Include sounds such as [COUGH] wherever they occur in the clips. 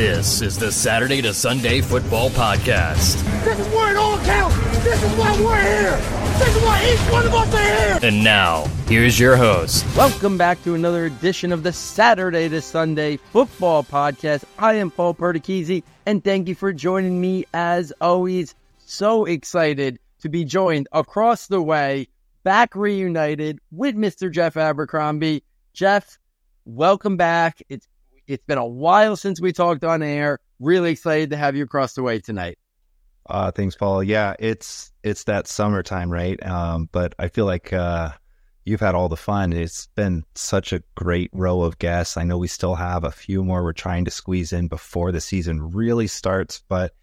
This is the Saturday to Sunday Football Podcast. This is where it all counts. This is why we're here. This is why each one of us are here. And now, here's your host. Welcome back to another edition of the Saturday to Sunday Football Podcast. I am Paul Perdichizzi, and thank you for joining me as always. So excited to be joined across the way, back reunited with Mr. Jeff Abercrombie. Jeff, welcome back. It's it's been a while since we talked on air. Really excited to have you across the way tonight. Uh, thanks, Paul. Yeah, it's it's that summertime, right? Um, but I feel like uh, you've had all the fun. It's been such a great row of guests. I know we still have a few more we're trying to squeeze in before the season really starts, but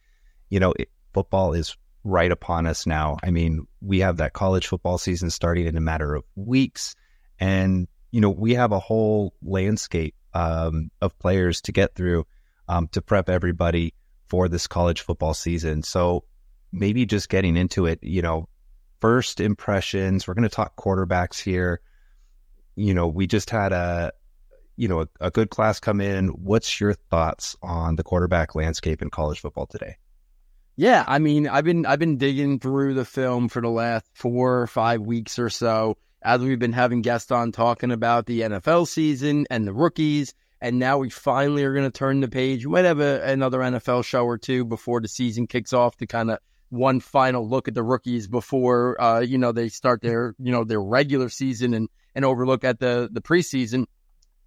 you know, it, football is right upon us now. I mean, we have that college football season starting in a matter of weeks, and you know, we have a whole landscape um, of players to get through um, to prep everybody for this college football season. So maybe just getting into it, you know, first impressions. We're going to talk quarterbacks here. You know, we just had a, you know, a, a good class come in. What's your thoughts on the quarterback landscape in college football today? Yeah, I mean, I've been I've been digging through the film for the last four or five weeks or so as we've been having guests on talking about the NFL season and the rookies. And now we finally are going to turn the page. We might have a, another NFL show or two before the season kicks off to kind of one final look at the rookies before, uh, you know, they start their, you know, their regular season and, and overlook at the, the preseason.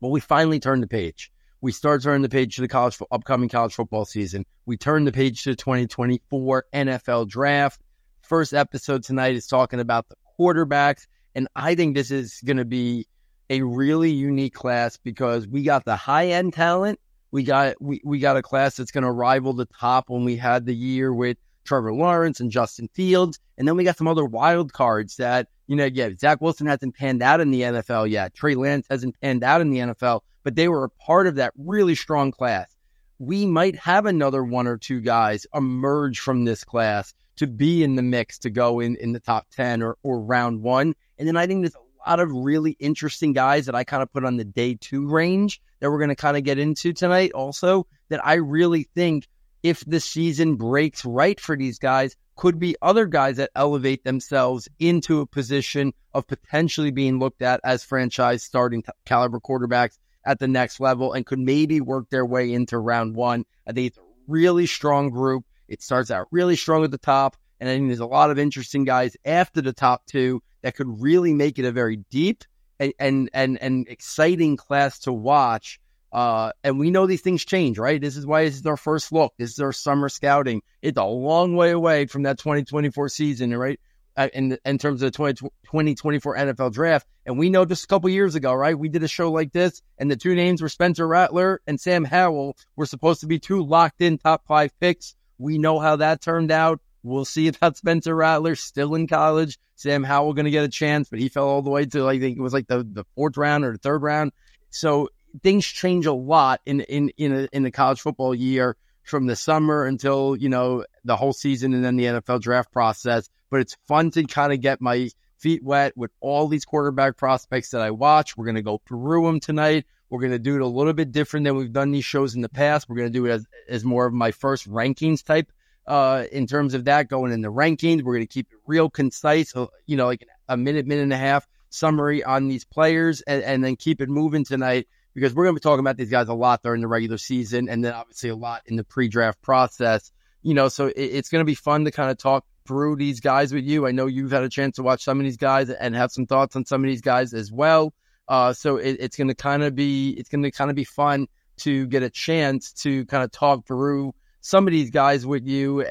But we finally turn the page. We start turning the page to the college, upcoming college football season. We turn the page to the 2024 NFL draft. First episode tonight is talking about the quarterbacks and I think this is going to be a really unique class because we got the high end talent. We got we, we got a class that's going to rival the top when we had the year with Trevor Lawrence and Justin Fields, and then we got some other wild cards that you know. Yeah, Zach Wilson hasn't panned out in the NFL yet. Trey Lance hasn't panned out in the NFL, but they were a part of that really strong class. We might have another one or two guys emerge from this class to be in the mix to go in in the top 10 or, or round one. And then I think there's a lot of really interesting guys that I kind of put on the day two range that we're going to kind of get into tonight also that I really think if the season breaks right for these guys, could be other guys that elevate themselves into a position of potentially being looked at as franchise starting caliber quarterbacks at the next level and could maybe work their way into round one. I think it's a really strong group. It starts out really strong at the top. And I think there's a lot of interesting guys after the top two that could really make it a very deep and and and, and exciting class to watch. Uh, and we know these things change, right? This is why this is our first look. This is our summer scouting. It's a long way away from that 2024 season, right? Uh, in in terms of the 20, 2024 NFL draft. And we know just a couple years ago, right? We did a show like this, and the two names were Spencer Rattler and Sam Howell were supposed to be two locked in top five picks. We know how that turned out. We'll see about [LAUGHS] Spencer Rattler still in college. Sam Howell going to get a chance, but he fell all the way to I think it was like the, the fourth round or the third round. So things change a lot in in in a, in the college football year from the summer until you know the whole season and then the NFL draft process. But it's fun to kind of get my feet wet with all these quarterback prospects that I watch. We're going to go through them tonight. We're going to do it a little bit different than we've done these shows in the past. We're going to do it as, as more of my first rankings type uh, in terms of that going in the rankings. We're going to keep it real concise, uh, you know, like a minute, minute and a half summary on these players and, and then keep it moving tonight because we're going to be talking about these guys a lot during the regular season and then obviously a lot in the pre draft process. You know, so it, it's going to be fun to kind of talk through these guys with you. I know you've had a chance to watch some of these guys and have some thoughts on some of these guys as well. Uh, so it, it's going to kind of be, it's going to kind of be fun to get a chance to kind of talk through some of these guys with you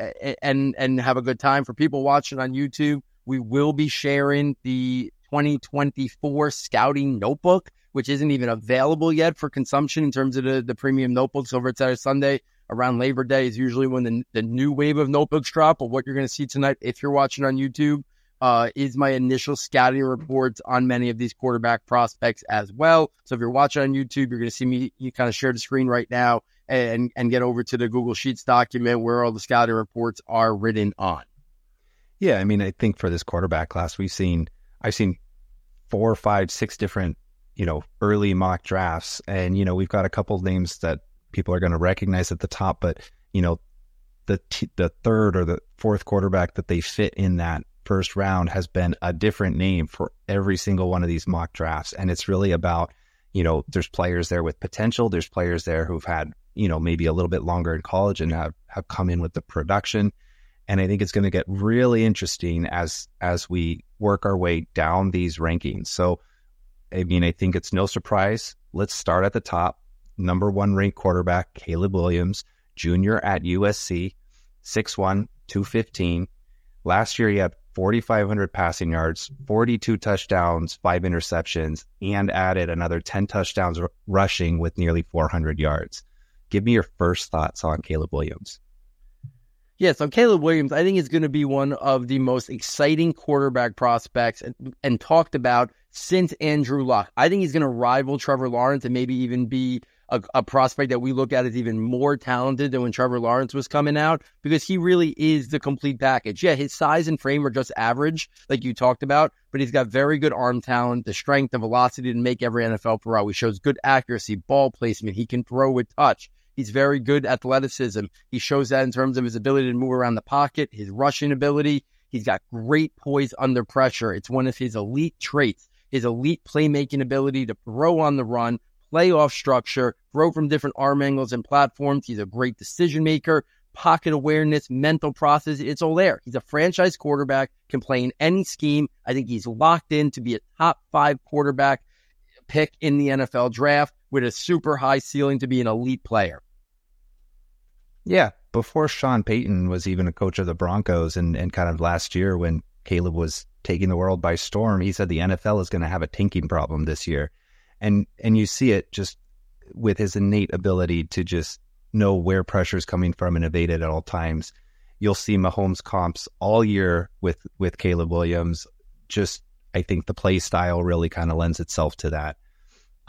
and and have a good time. For people watching on YouTube, we will be sharing the 2024 scouting notebook, which isn't even available yet for consumption in terms of the, the premium notebooks over at Saturday Sunday. Around Labor Day is usually when the, the new wave of notebooks drop. But what you're going to see tonight, if you're watching on YouTube, uh, is my initial scouting reports on many of these quarterback prospects as well. So if you're watching on YouTube, you're going to see me you kind of share the screen right now and and get over to the Google Sheets document where all the scouting reports are written on. Yeah, I mean, I think for this quarterback class, we've seen I've seen four, five, six different you know early mock drafts, and you know we've got a couple names that people are going to recognize at the top, but you know, the t- the third or the fourth quarterback that they fit in that first round has been a different name for every single one of these mock drafts, and it's really about you know, there's players there with potential. There's players there who've had you know maybe a little bit longer in college and have have come in with the production. And I think it's going to get really interesting as as we work our way down these rankings. So, I mean, I think it's no surprise. Let's start at the top. Number one ranked quarterback, Caleb Williams, junior at USC, 6'1, 215. Last year, he had 4,500 passing yards, 42 touchdowns, five interceptions, and added another 10 touchdowns r- rushing with nearly 400 yards. Give me your first thoughts on Caleb Williams. Yeah, so Caleb Williams, I think is going to be one of the most exciting quarterback prospects and, and talked about since Andrew Luck. I think he's going to rival Trevor Lawrence and maybe even be a, a, prospect that we look at as even more talented than when Trevor Lawrence was coming out because he really is the complete package. Yeah, his size and frame are just average, like you talked about, but he's got very good arm talent, the strength, the velocity to make every NFL pro. He shows good accuracy, ball placement. He can throw with touch. He's very good athleticism. He shows that in terms of his ability to move around the pocket, his rushing ability. He's got great poise under pressure. It's one of his elite traits, his elite playmaking ability to throw on the run, play off structure, throw from different arm angles and platforms. He's a great decision maker, pocket awareness, mental process. It's all there. He's a franchise quarterback, can play in any scheme. I think he's locked in to be a top five quarterback pick in the NFL draft with a super high ceiling to be an elite player. Yeah, before Sean Payton was even a coach of the Broncos, and, and kind of last year when Caleb was taking the world by storm, he said the NFL is going to have a tanking problem this year, and and you see it just with his innate ability to just know where pressure is coming from and evade it at all times. You'll see Mahomes comps all year with with Caleb Williams. Just I think the play style really kind of lends itself to that.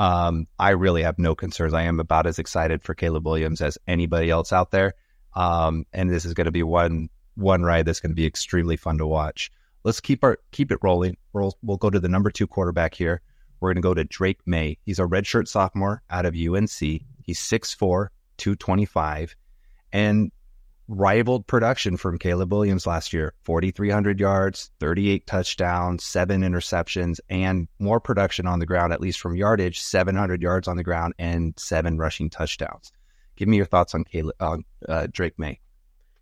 Um, I really have no concerns. I am about as excited for Caleb Williams as anybody else out there. Um, and this is going to be one one ride that's going to be extremely fun to watch. Let's keep our keep it rolling. We'll, we'll go to the number two quarterback here. We're going to go to Drake Maye. He's a redshirt sophomore out of UNC. He's 6'4, 225, and rivaled production from Caleb Williams last year 4,300 yards, 38 touchdowns, seven interceptions, and more production on the ground, at least from yardage 700 yards on the ground and seven rushing touchdowns. Give me your thoughts on Caleb, on uh, Drake Maye.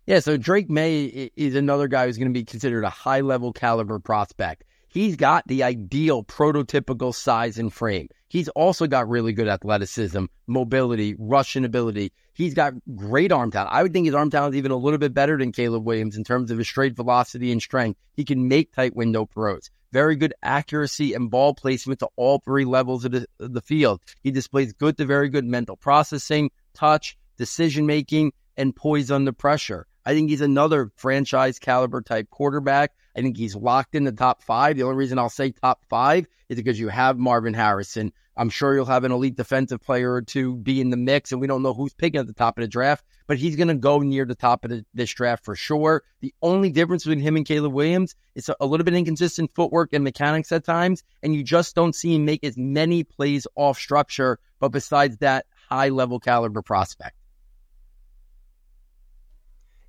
Yeah, so Drake Maye is another guy who's going to be considered a high level caliber prospect. He's got the ideal prototypical size and frame. He's also got really good athleticism, mobility, rushing ability. He's got great arm talent. I would think his arm talent is even a little bit better than Caleb Williams in terms of his straight velocity and strength. He can make tight window throws. Very good accuracy and ball placement to all three levels of the, of the field. He displays good to very good mental processing, touch, decision making, and poise under pressure. I think he's another franchise caliber type quarterback. I think he's locked in the top five. The only reason I'll say top five is because you have Marvin Harrison. I'm sure you'll have an elite defensive player or two be in the mix, and we don't know who's picking at the top of the draft, but he's going to go near the top of the, this draft for sure. The only difference between him and Caleb Williams is a little bit inconsistent footwork and mechanics at times, and you just don't see him make as many plays off structure. But besides that, high level caliber prospect.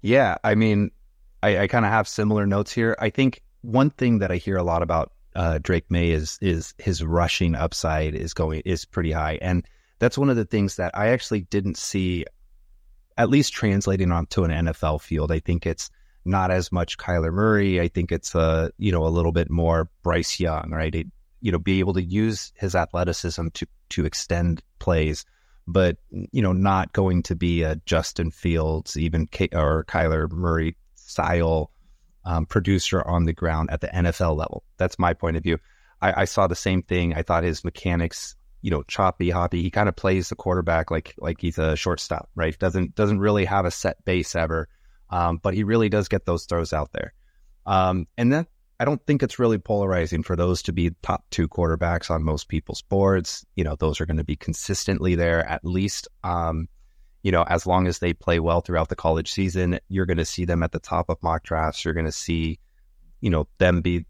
Yeah, I mean, I, I kind of have similar notes here. I think one thing that I hear a lot about uh, Drake Maye is is his rushing upside is going is pretty high, and that's one of the things that I actually didn't see, at least translating onto an NFL field. I think it's not as much Kyler Murray. I think it's a uh, you know a little bit more Bryce Young, right? It, you know, be able to use his athleticism to to extend plays, but you know, not going to be a Justin Fields, even K- or Kyler Murray style um, producer on the ground at the NFL level. That's my point of view. I, I, saw the same thing. I thought his mechanics, you know, choppy, hoppy. He kind of plays the quarterback like like he's a shortstop, right? Doesn't doesn't really have a set base ever, um, but he really does get those throws out there. Um, and then I don't think it's really polarizing for those to be top two quarterbacks on most people's boards. You know, those are going to be consistently there at least. Um, you know, as long as they play well throughout the college season, you're going to see them at the top of mock drafts. You're going to see, you know, them be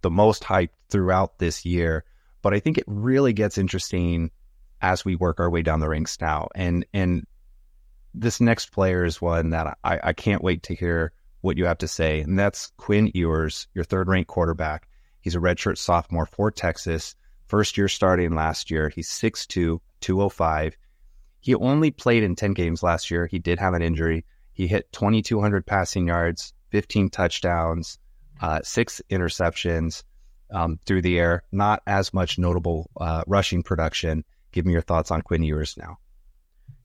the most hyped throughout this year. But I think it really gets interesting as we work our way down the ranks now. And and this next player is one that I, I can't wait to hear what you have to say, and that's Quinn Ewers, your third ranked quarterback. He's a redshirt sophomore for Texas, first year starting last year. He's 6'2, 205. He only played in 10 games last year. He did have an injury. He hit 2,200 passing yards, 15 touchdowns, uh, six interceptions um, through the air. Not as much notable uh, rushing production. Give me your thoughts on Quinn Ewers now.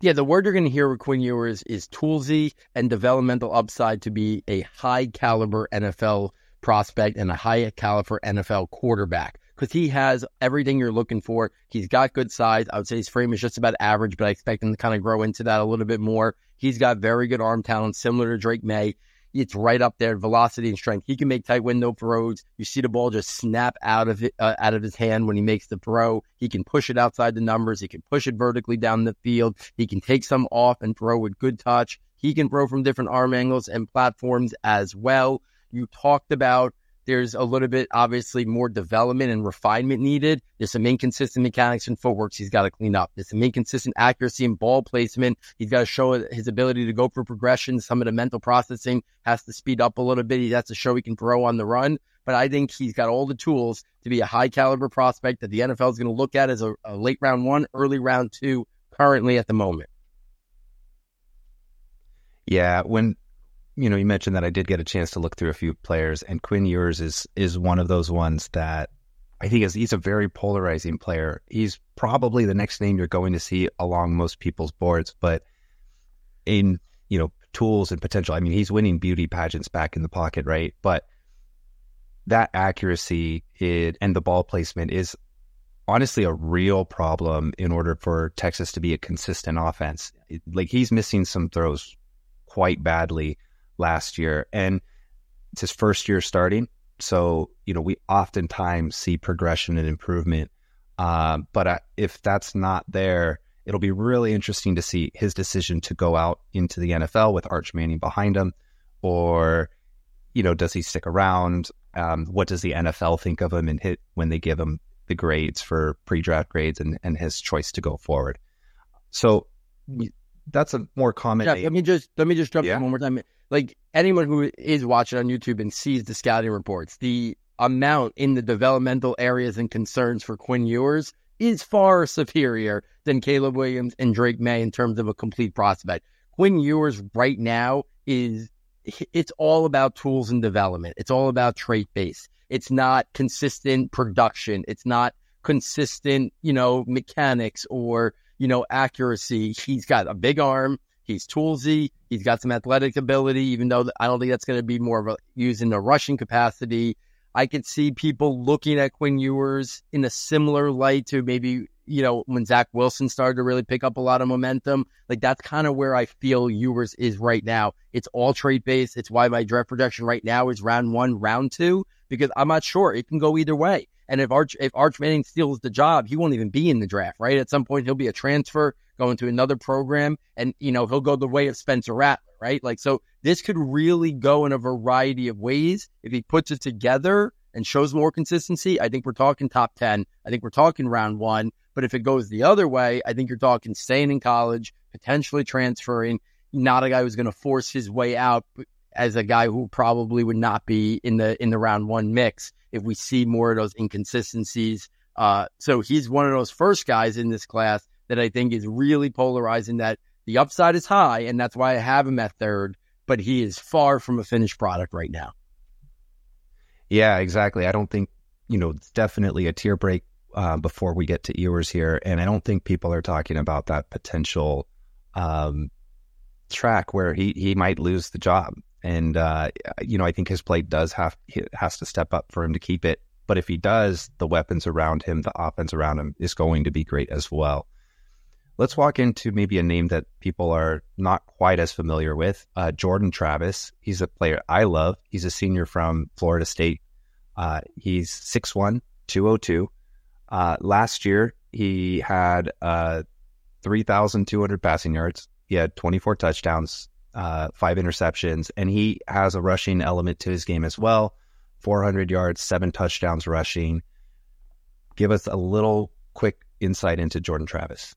Yeah, the word you're going to hear with Quinn Ewers is toolsy and developmental upside to be a high caliber NFL prospect and a high caliber NFL quarterback because he has everything you're looking for. He's got good size. I would say his frame is just about average, but I expect him to kind of grow into that a little bit more. He's got very good arm talent, similar to Drake Maye. It's right up there, velocity and strength. He can make tight window throws. You see the ball just snap out of it, uh, out of his hand when he makes the throw. He can push it outside the numbers. He can push it vertically down the field. He can take some off and throw with good touch. He can throw from different arm angles and platforms as well. You talked about there's a little bit, obviously, more development and refinement needed. There's some inconsistent mechanics and footwork he's got to clean up. There's some inconsistent accuracy and ball placement. He's got to show his ability to go for progression. Some of the mental processing has to speed up a little bit. He has to show he can throw on the run. But I think he's got all the tools to be a high caliber prospect that the NFL is going to look at as a, a late round one, early round two, currently at the moment. Yeah, when you know, you mentioned that I did get a chance to look through a few players, and Quinn Ewers is is one of those ones that I think is he's a very polarizing player. He's probably the next name you're going to see along most people's boards, but in you know tools and potential, I mean, he's winning beauty pageants back in the pocket, right? But that accuracy it, and the ball placement is honestly a real problem in order for Texas to be a consistent offense. Like he's missing some throws quite badly last year, and it's his first year starting. So you know we oftentimes see progression and improvement. Um, but I, if that's not there, it'll be really interesting to see his decision to go out into the NFL with Arch Manning behind him, or you know, does he stick around? Um, what does the NFL think of him and hit when they give him the grades for pre-draft grades and, and his choice to go forward? So that's a more common. Yeah, let me just let me just jump yeah. in one more time like anyone who is watching on YouTube and sees the scouting reports, the amount in the developmental areas and concerns for Quinn Ewers is far superior than Caleb Williams and Drake Maye in terms of a complete prospect. Quinn Ewers right now is it's all about tools and development. It's all about trait base. It's not consistent production. It's not consistent, you know, mechanics or, you know, accuracy. He's got a big arm. He's toolsy. He's got some athletic ability, even though I don't think that's going to be more of a used in a rushing capacity. I could see people looking at Quinn Ewers in a similar light to maybe, you know, when Zach Wilson started to really pick up a lot of momentum. Like that's kind of where I feel Ewers is right now. It's all trade based. It's why my draft projection right now is round one, round two, because I'm not sure. It can go either way. And if Arch if Arch Manning steals the job, he won't even be in the draft, right? At some point, he'll be a transfer, going to another program, and you know he'll go the way of Spencer Rattler, right? Like so, this could really go in a variety of ways if he puts it together and shows more consistency. I think we're talking top ten. I think we're talking round one. But if it goes the other way, I think you're talking staying in college, potentially transferring. Not a guy who's going to force his way out as a guy who probably would not be in the in the round one mix if we see more of those inconsistencies. Uh, so he's one of those first guys in this class that I think is really polarizing that the upside is high, and that's why I have him at third, but he is far from a finished product right now. Yeah, exactly. I don't think, you know, it's definitely a tier break uh, before we get to Ewers here. And I don't think people are talking about that potential um, track where he, he might lose the job. And uh, you know, I think his play does have has to step up for him to keep it. But if he does, the weapons around him, the offense around him, is going to be great as well. Let's walk into maybe a name that people are not quite as familiar with. Uh, Jordan Travis. He's a player I love. He's a senior from Florida State. Uh, he's 6'1", 202. Uh, last year, he had uh, 3,200 passing yards. He had 24 touchdowns, uh, five interceptions, and he has a rushing element to his game as well. 400 yards, seven touchdowns rushing. Give us a little quick insight into Jordan Travis.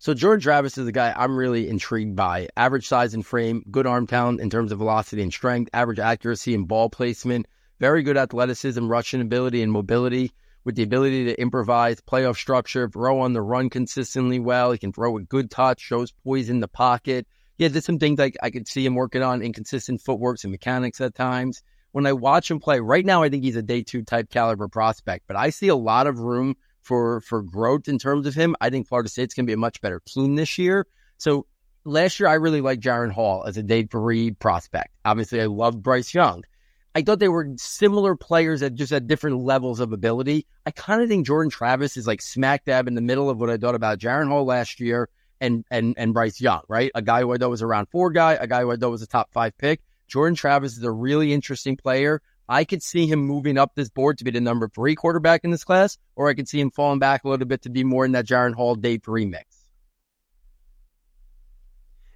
So Jordan Travis is a guy I'm really intrigued by. Average size and frame, good arm talent in terms of velocity and strength, average accuracy and ball placement, very good athleticism, rushing ability and mobility with the ability to improvise, playoff structure, throw on the run consistently well. He can throw with good touch, shows poise in the pocket. Yeah, there's some things like I could see him working on inconsistent footworks and mechanics at times. When I watch him play, right now I think he's a day two type caliber prospect, but I see a lot of room for for growth in terms of him. I think Florida State's going to be a much better team this year. So last year, I really liked Jaren Hall as a day three prospect. Obviously, I loved Bryce Young. I thought they were similar players at just at different levels of ability. I kind of think Jordan Travis is like smack dab in the middle of what I thought about Jaren Hall last year and and and Bryce Young, right? A guy who I thought was a round four guy, a guy who I thought was a top five pick. Jordan Travis is a really interesting player. I could see him moving up this board to be the number three quarterback in this class, or I could see him falling back a little bit to be more in that Jaren Hall day three mix.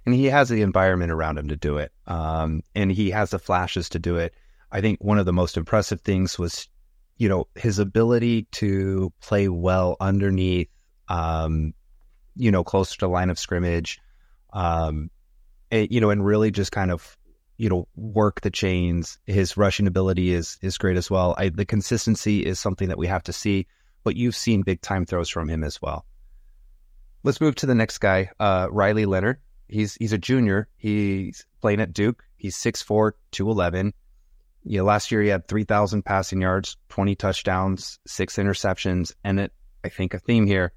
And he has the environment around him to do it. Um, and he has the flashes to do it. I think one of the most impressive things was, you know, his ability to play well underneath, um, you know, closer to line of scrimmage, um, you know, and really just kind of you know, work the chains. His rushing ability is is great as well. I, the consistency is something that we have to see, but you've seen big time throws from him as well. Let's move to the next guy, uh, Riley Leonard. He's he's a junior. He's playing at Duke. He's 6'4", 211. You know, last year he had 3,000 passing yards, 20 touchdowns, six interceptions, and it, I think a theme here,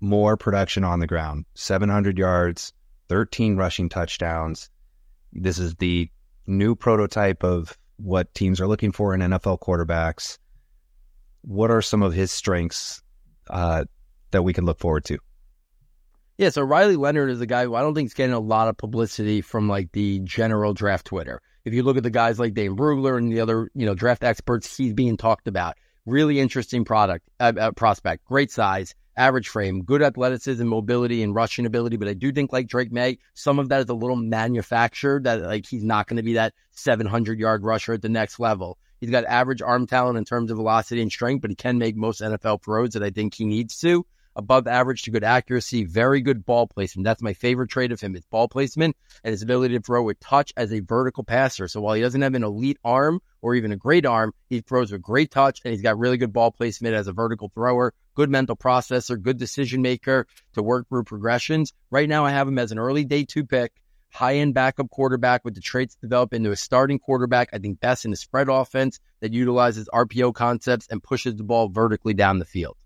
more production on the ground, 700 yards, 13 rushing touchdowns. This is the new prototype of what teams are looking for in NFL quarterbacks. What are some of his strengths uh, that we can look forward to? Yeah, so Riley Leonard is a guy who I don't think is getting a lot of publicity from like the general draft Twitter. If you look at the guys like Dane Brugler and the other, you know, draft experts, he's being talked about. Really interesting product, uh, uh, prospect, great size, average frame, good athleticism, mobility, and rushing ability. But I do think, like Drake Maye, some of that is a little manufactured. That like he's not going to be that 700 yard rusher at the next level. He's got average arm talent in terms of velocity and strength, but he can make most NFL throws that I think he needs to above average to good accuracy, very good ball placement. That's my favorite trait of him is ball placement and his ability to throw with touch as a vertical passer. So while he doesn't have an elite arm or even a great arm, he throws with great touch and he's got really good ball placement as a vertical thrower, good mental processor, good decision maker to work through progressions. Right now I have him as an early day two pick. High end backup quarterback with the traits develop into a starting quarterback. I think best in a spread offense that utilizes RPO concepts and pushes the ball vertically down the field.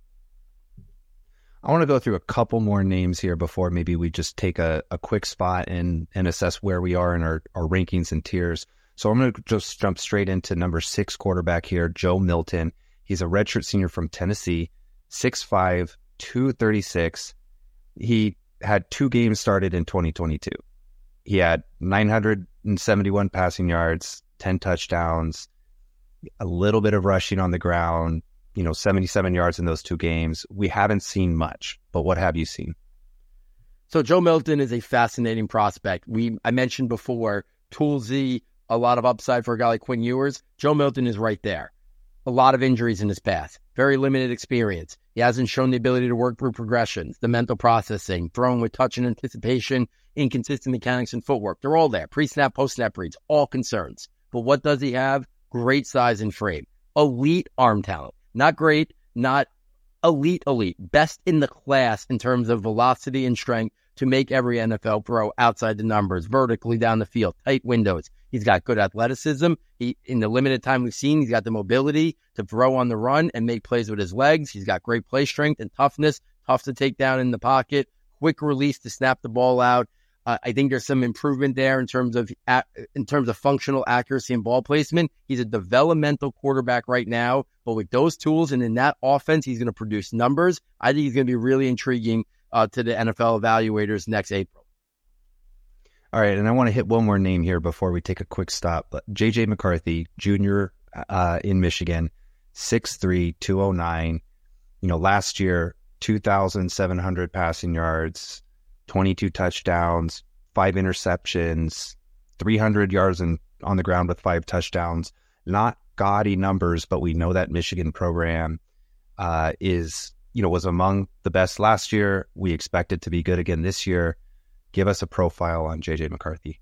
I want to go through a couple more names here before maybe we just take a, a quick spot and, and assess where we are in our, our rankings and tiers. So I'm going to just jump straight into number six quarterback here, Joe Milton. He's a redshirt senior from Tennessee, 6'5, 236. He had two games started in 2022. He had 971 passing yards, 10 touchdowns, a little bit of rushing on the ground, you know, 77 yards in those two games. We haven't seen much, but what have you seen? So Joe Milton is a fascinating prospect. We I mentioned before, Toolsy, a lot of upside for a guy like Quinn Ewers. Joe Milton is right there. A lot of injuries in his past, very limited experience. He hasn't shown the ability to work through progressions, the mental processing, throwing with touch and anticipation, inconsistent mechanics and footwork. They're all there. Pre-snap, post-snap reads, all concerns. But what does he have? Great size and frame. Elite arm talent. Not great, not elite, elite, best in the class in terms of velocity and strength to make every NFL pro outside the numbers, vertically down the field, tight windows. He's got good athleticism. He, in the limited time we've seen, he's got the mobility to throw on the run and make plays with his legs. He's got great play strength and toughness, tough to take down in the pocket, quick release to snap the ball out. Uh, I think there's some improvement there in terms of in terms of functional accuracy and ball placement. He's a developmental quarterback right now, but with those tools and in that offense, he's going to produce numbers. I think he's going to be really intriguing uh, to the NFL evaluators next April. All right, and I want to hit one more name here before we take a quick stop. JJ McCarthy, junior uh, in Michigan, 6'3", 209. You know, last year, 2,700 passing yards, 22 touchdowns, five interceptions, 300 yards in, on the ground with five touchdowns. Not gaudy numbers, but we know that Michigan program uh, is you know, was among the best last year. We expect it to be good again this year. Give us a profile on JJ McCarthy.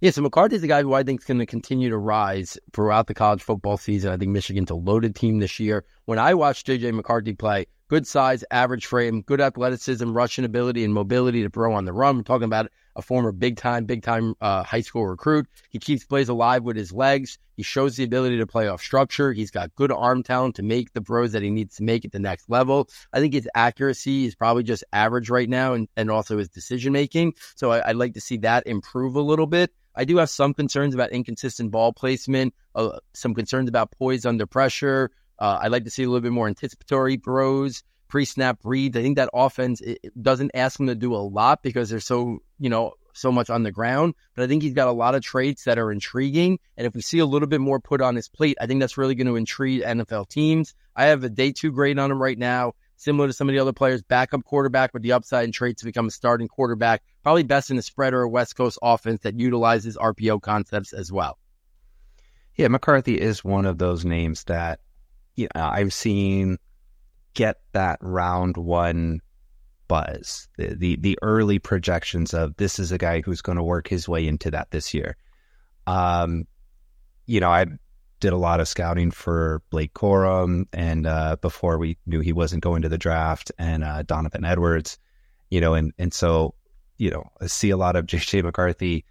Yeah, so McCarthy's a guy who I think is going to continue to rise throughout the college football season. I think Michigan's a loaded team this year. When I watch JJ McCarthy play, good size, average frame, good athleticism, rushing ability, and mobility to throw on the run. We're talking about a former big time, big time uh, high school recruit. He keeps plays alive with his legs. He shows the ability to play off structure. He's got good arm talent to make the throws that he needs to make at the next level. I think his accuracy is probably just average right now and, and also his decision making. So I, I'd like to see that improve a little bit. I do have some concerns about inconsistent ball placement, uh, some concerns about poise under pressure. Uh, I'd like to see a little bit more anticipatory throws, pre-snap reads. I think that offense it, it doesn't ask him to do a lot because they're so you know so much on the ground. But I think he's got a lot of traits that are intriguing. And if we see a little bit more put on his plate, I think that's really going to intrigue NFL teams. I have a day two grade on him right now similar to some of the other players, backup quarterback with the upside and traits to become a starting quarterback. Probably best in a spread or a West Coast offense that utilizes RPO concepts as well. Yeah, McCarthy is one of those names that you know, I've seen get that round one buzz. The, the, the early projections of this is a guy who's going to work his way into that this year. Um, you know, I did a lot of scouting for Blake Corum, and uh, before we knew he wasn't going to the draft, and uh, Donovan Edwards, you know, and and so you know, I see a lot of [LAUGHS] JJ McCarthy,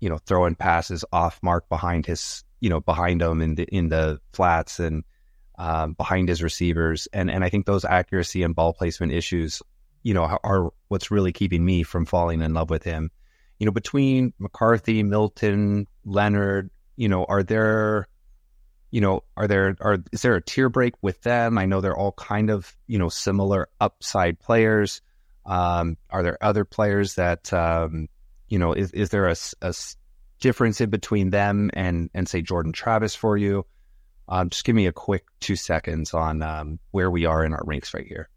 you know, throwing passes off mark behind his, you know, behind him in the in the flats and um, behind his receivers, and and I think those accuracy and ball placement issues, you know, are what's really keeping me from falling in love with him. You know, between McCarthy, Milton, Leonard, you know, are there you know, are there are is there a tier break with them? I know they're all kind of you know similar upside players. Um, are there other players that um, you know is is there a, a difference in between them and and say Jordan Travis for you? Um, just give me a quick two seconds on um, where we are in our ranks right here.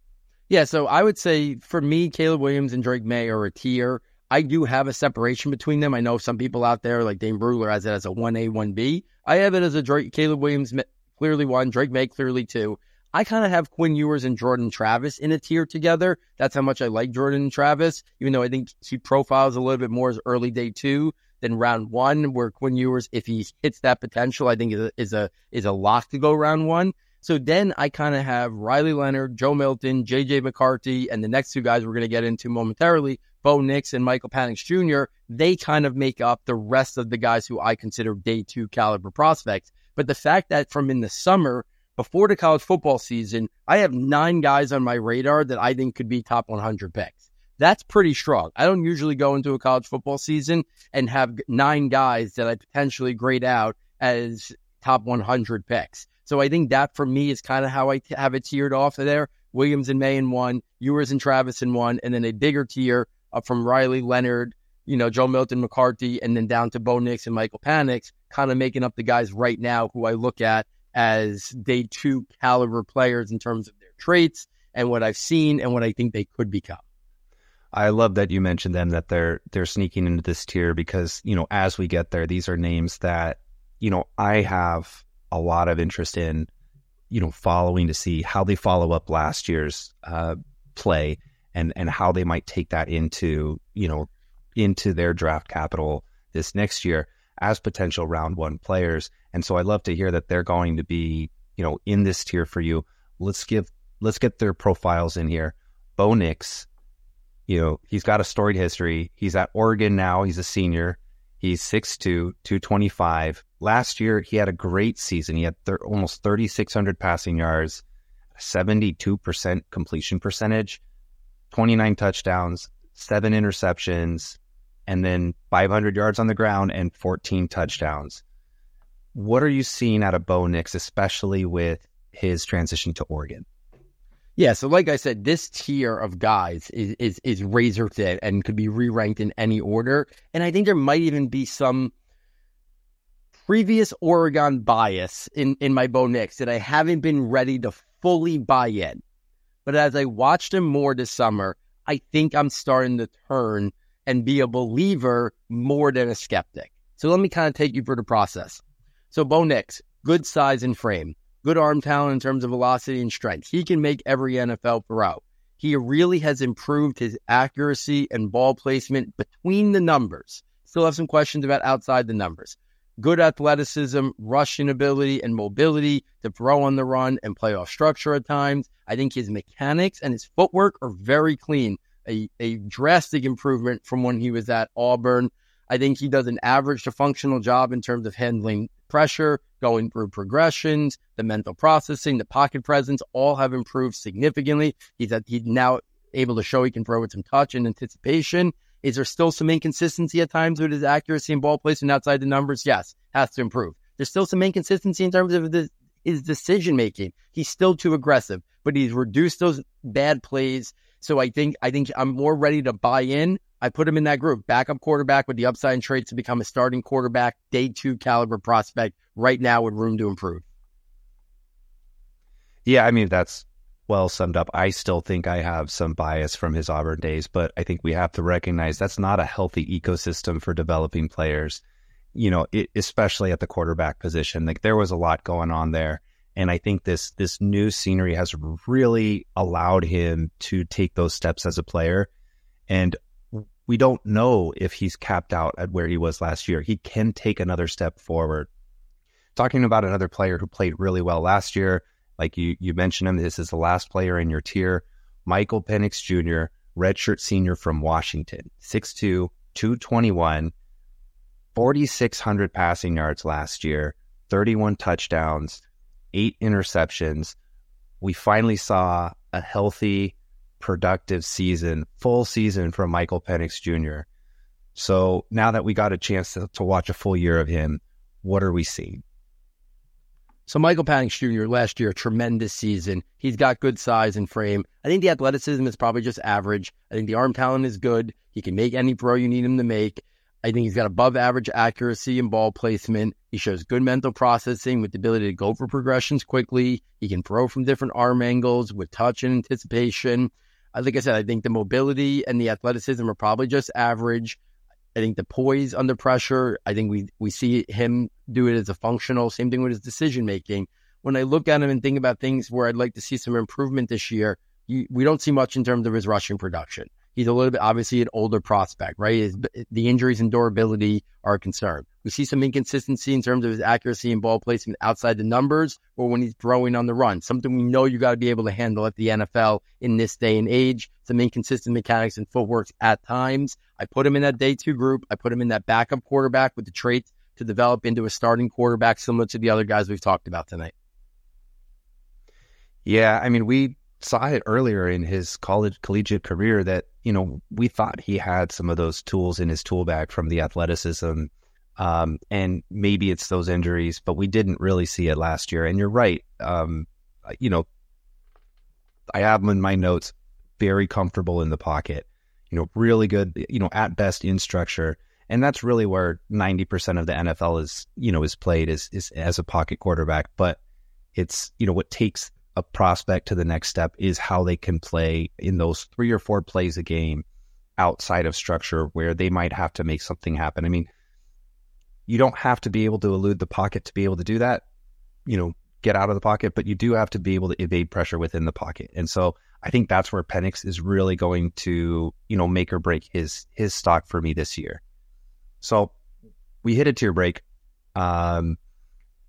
Yeah, so I would say for me, Caleb Williams and Drake Maye are a tier. I do have a separation between them. I know some people out there, like Dane Brugler, has it as a 1A, 1B. I have it as a Drake, Caleb Williams clearly one, Drake Maye clearly two. I kind of have Quinn Ewers and Jordan Travis in a tier together. That's how much I like Jordan and Travis, even though I think he profiles a little bit more as early day two than round one, where Quinn Ewers, if he hits that potential, I think is a is a, is a lock to go round one. So then I kind of have Riley Leonard, Joe Milton, JJ McCarthy, and the next two guys we're going to get into momentarily, Bo Nix and Michael Penix Jr., they kind of make up the rest of the guys who I consider day two caliber prospects. But the fact that from in the summer, before the college football season, I have nine guys on my radar that I think could be top 100 picks. That's pretty strong. I don't usually go into a college football season and have nine guys that I potentially grade out as top 100 picks. So I think that for me is kind of how I have it tiered off of there. Williams and Maye in one, Ewers and Travis in one, and then a bigger tier uh, from Riley Leonard, you know, Joe Milton McCarthy, and then down to Bo Nix and Michael Penix, kind of making up the guys right now who I look at as day two caliber players in terms of their traits and what I've seen and what I think they could become. I love that you mentioned them that they're they're sneaking into this tier because you know as we get there, these are names that you know I have a lot of interest in, you know, following to see how they follow up last year's uh, play and and how they might take that into you know into their draft capital this next year as potential round one players. And so I love to hear that they're going to be you know in this tier for you. Let's give let's get their profiles in here. Bo Nix, you know, he's got a storied history. He's at Oregon now. He's a senior. He's 6'2, 225. Last year, he had a great season. He had thir- almost 3,600 passing yards, 72% completion percentage, 29 touchdowns, seven interceptions, and then 500 yards on the ground and 14 touchdowns. What are you seeing out of Bo Nix, especially with his transition to Oregon? Yeah, so like I said, this tier of guys is is is razor thin and could be re-ranked in any order. And I think there might even be some previous Oregon bias in in my Bo Nix that I haven't been ready to fully buy in. But as I watched him more this summer, I think I'm starting to turn and be a believer more than a skeptic. So let me kind of take you through the process. So Bo Nix, good size and frame good arm talent in terms of velocity and strength. He can make every NFL throw. He really has improved his accuracy and ball placement between the numbers. Still have some questions about outside the numbers. Good athleticism, rushing ability, and mobility to throw on the run and play off structure at times. I think his mechanics and his footwork are very clean. A, a drastic improvement from when he was at Auburn. I think he does an average to functional job in terms of handling pressure, going through progressions, the mental processing, the pocket presence, all have improved significantly. He's at, he's now able to show he can throw with some touch and anticipation. Is there still some inconsistency at times with his accuracy and ball placement outside the numbers? Yes, has to improve. There's still some inconsistency in terms of the, his decision making. He's still too aggressive, but he's reduced those bad plays. So I think I think I'm more ready to buy in I put him in that group. Backup quarterback with the upside and traits to become a starting quarterback, day two caliber prospect right now with room to improve. Yeah, I mean, that's well summed up. I still think I have some bias from his Auburn days, but I think we have to recognize that's not a healthy ecosystem for developing players, you know, it, especially at the quarterback position. Like there was a lot going on there. And I think this this new scenery has really allowed him to take those steps as a player. And we don't know if he's capped out at where he was last year. He can take another step forward. Talking about another player who played really well last year, like you you mentioned him, this is the last player in your tier, Michael Penix Jr., redshirt senior from Washington, 6'2, 221, 4,600 passing yards last year, 31 touchdowns, eight interceptions. We finally saw a healthy productive season, full season from Michael Penix Jr. So now that we got a chance to, to watch a full year of him, what are we seeing? So Michael Penix Jr. last year, tremendous season. He's got good size and frame. I think the athleticism is probably just average. I think the arm talent is good. He can make any throw you need him to make. I think he's got above average accuracy and ball placement. He shows good mental processing with the ability to go for progressions quickly. He can throw from different arm angles with touch and anticipation like I said, I think the mobility and the athleticism are probably just average. I think the poise under pressure, I think we we see him do it as a functional. Same thing with his decision making. When I look at him and think about things where I'd like to see some improvement this year, you, we don't see much in terms of his rushing production. He's a little bit obviously an older prospect, right? His, the injuries and durability are a concern. We see some inconsistency in terms of his accuracy and ball placement outside the numbers or when he's throwing on the run. Something we know you got to be able to handle at the NFL in this day and age. Some inconsistent mechanics and footwork at times. I put him in that day two group. I put him in that backup quarterback with the traits to develop into a starting quarterback similar to the other guys we've talked about tonight. Yeah, I mean, we saw it earlier in his college collegiate career that you know we thought he had some of those tools in his tool bag from the athleticism um, and maybe it's those injuries but we didn't really see it last year. And you're right. Um, you know i have him in my notes very comfortable in the pocket you know really good you know at best in structure. And that's really where 90% of the NFL is you know is played is is as a pocket quarterback. But it's you know what takes a prospect to the next step is how they can play in those three or four plays a game outside of structure where they might have to make something happen. I mean, you don't have to be able to elude the pocket to be able to do that, you know, get out of the pocket, but you do have to be able to evade pressure within the pocket. And so I think that's where Penix is really going to, you know, make or break his his stock for me this year. So we hit a tier break. Um,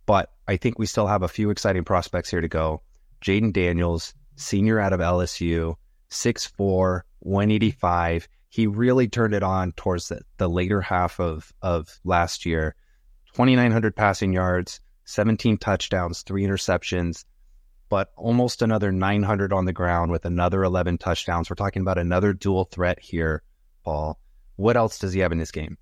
but I think we still have a few exciting prospects here to go. Jayden Daniels, senior out of LSU, 6'4, 185. He really turned it on towards the, the later half of, of last year. 2,900 passing yards, 17 touchdowns, three interceptions, but almost another 900 on the ground with another 11 touchdowns. We're talking about another dual threat here, Paul. What else does he have in this game?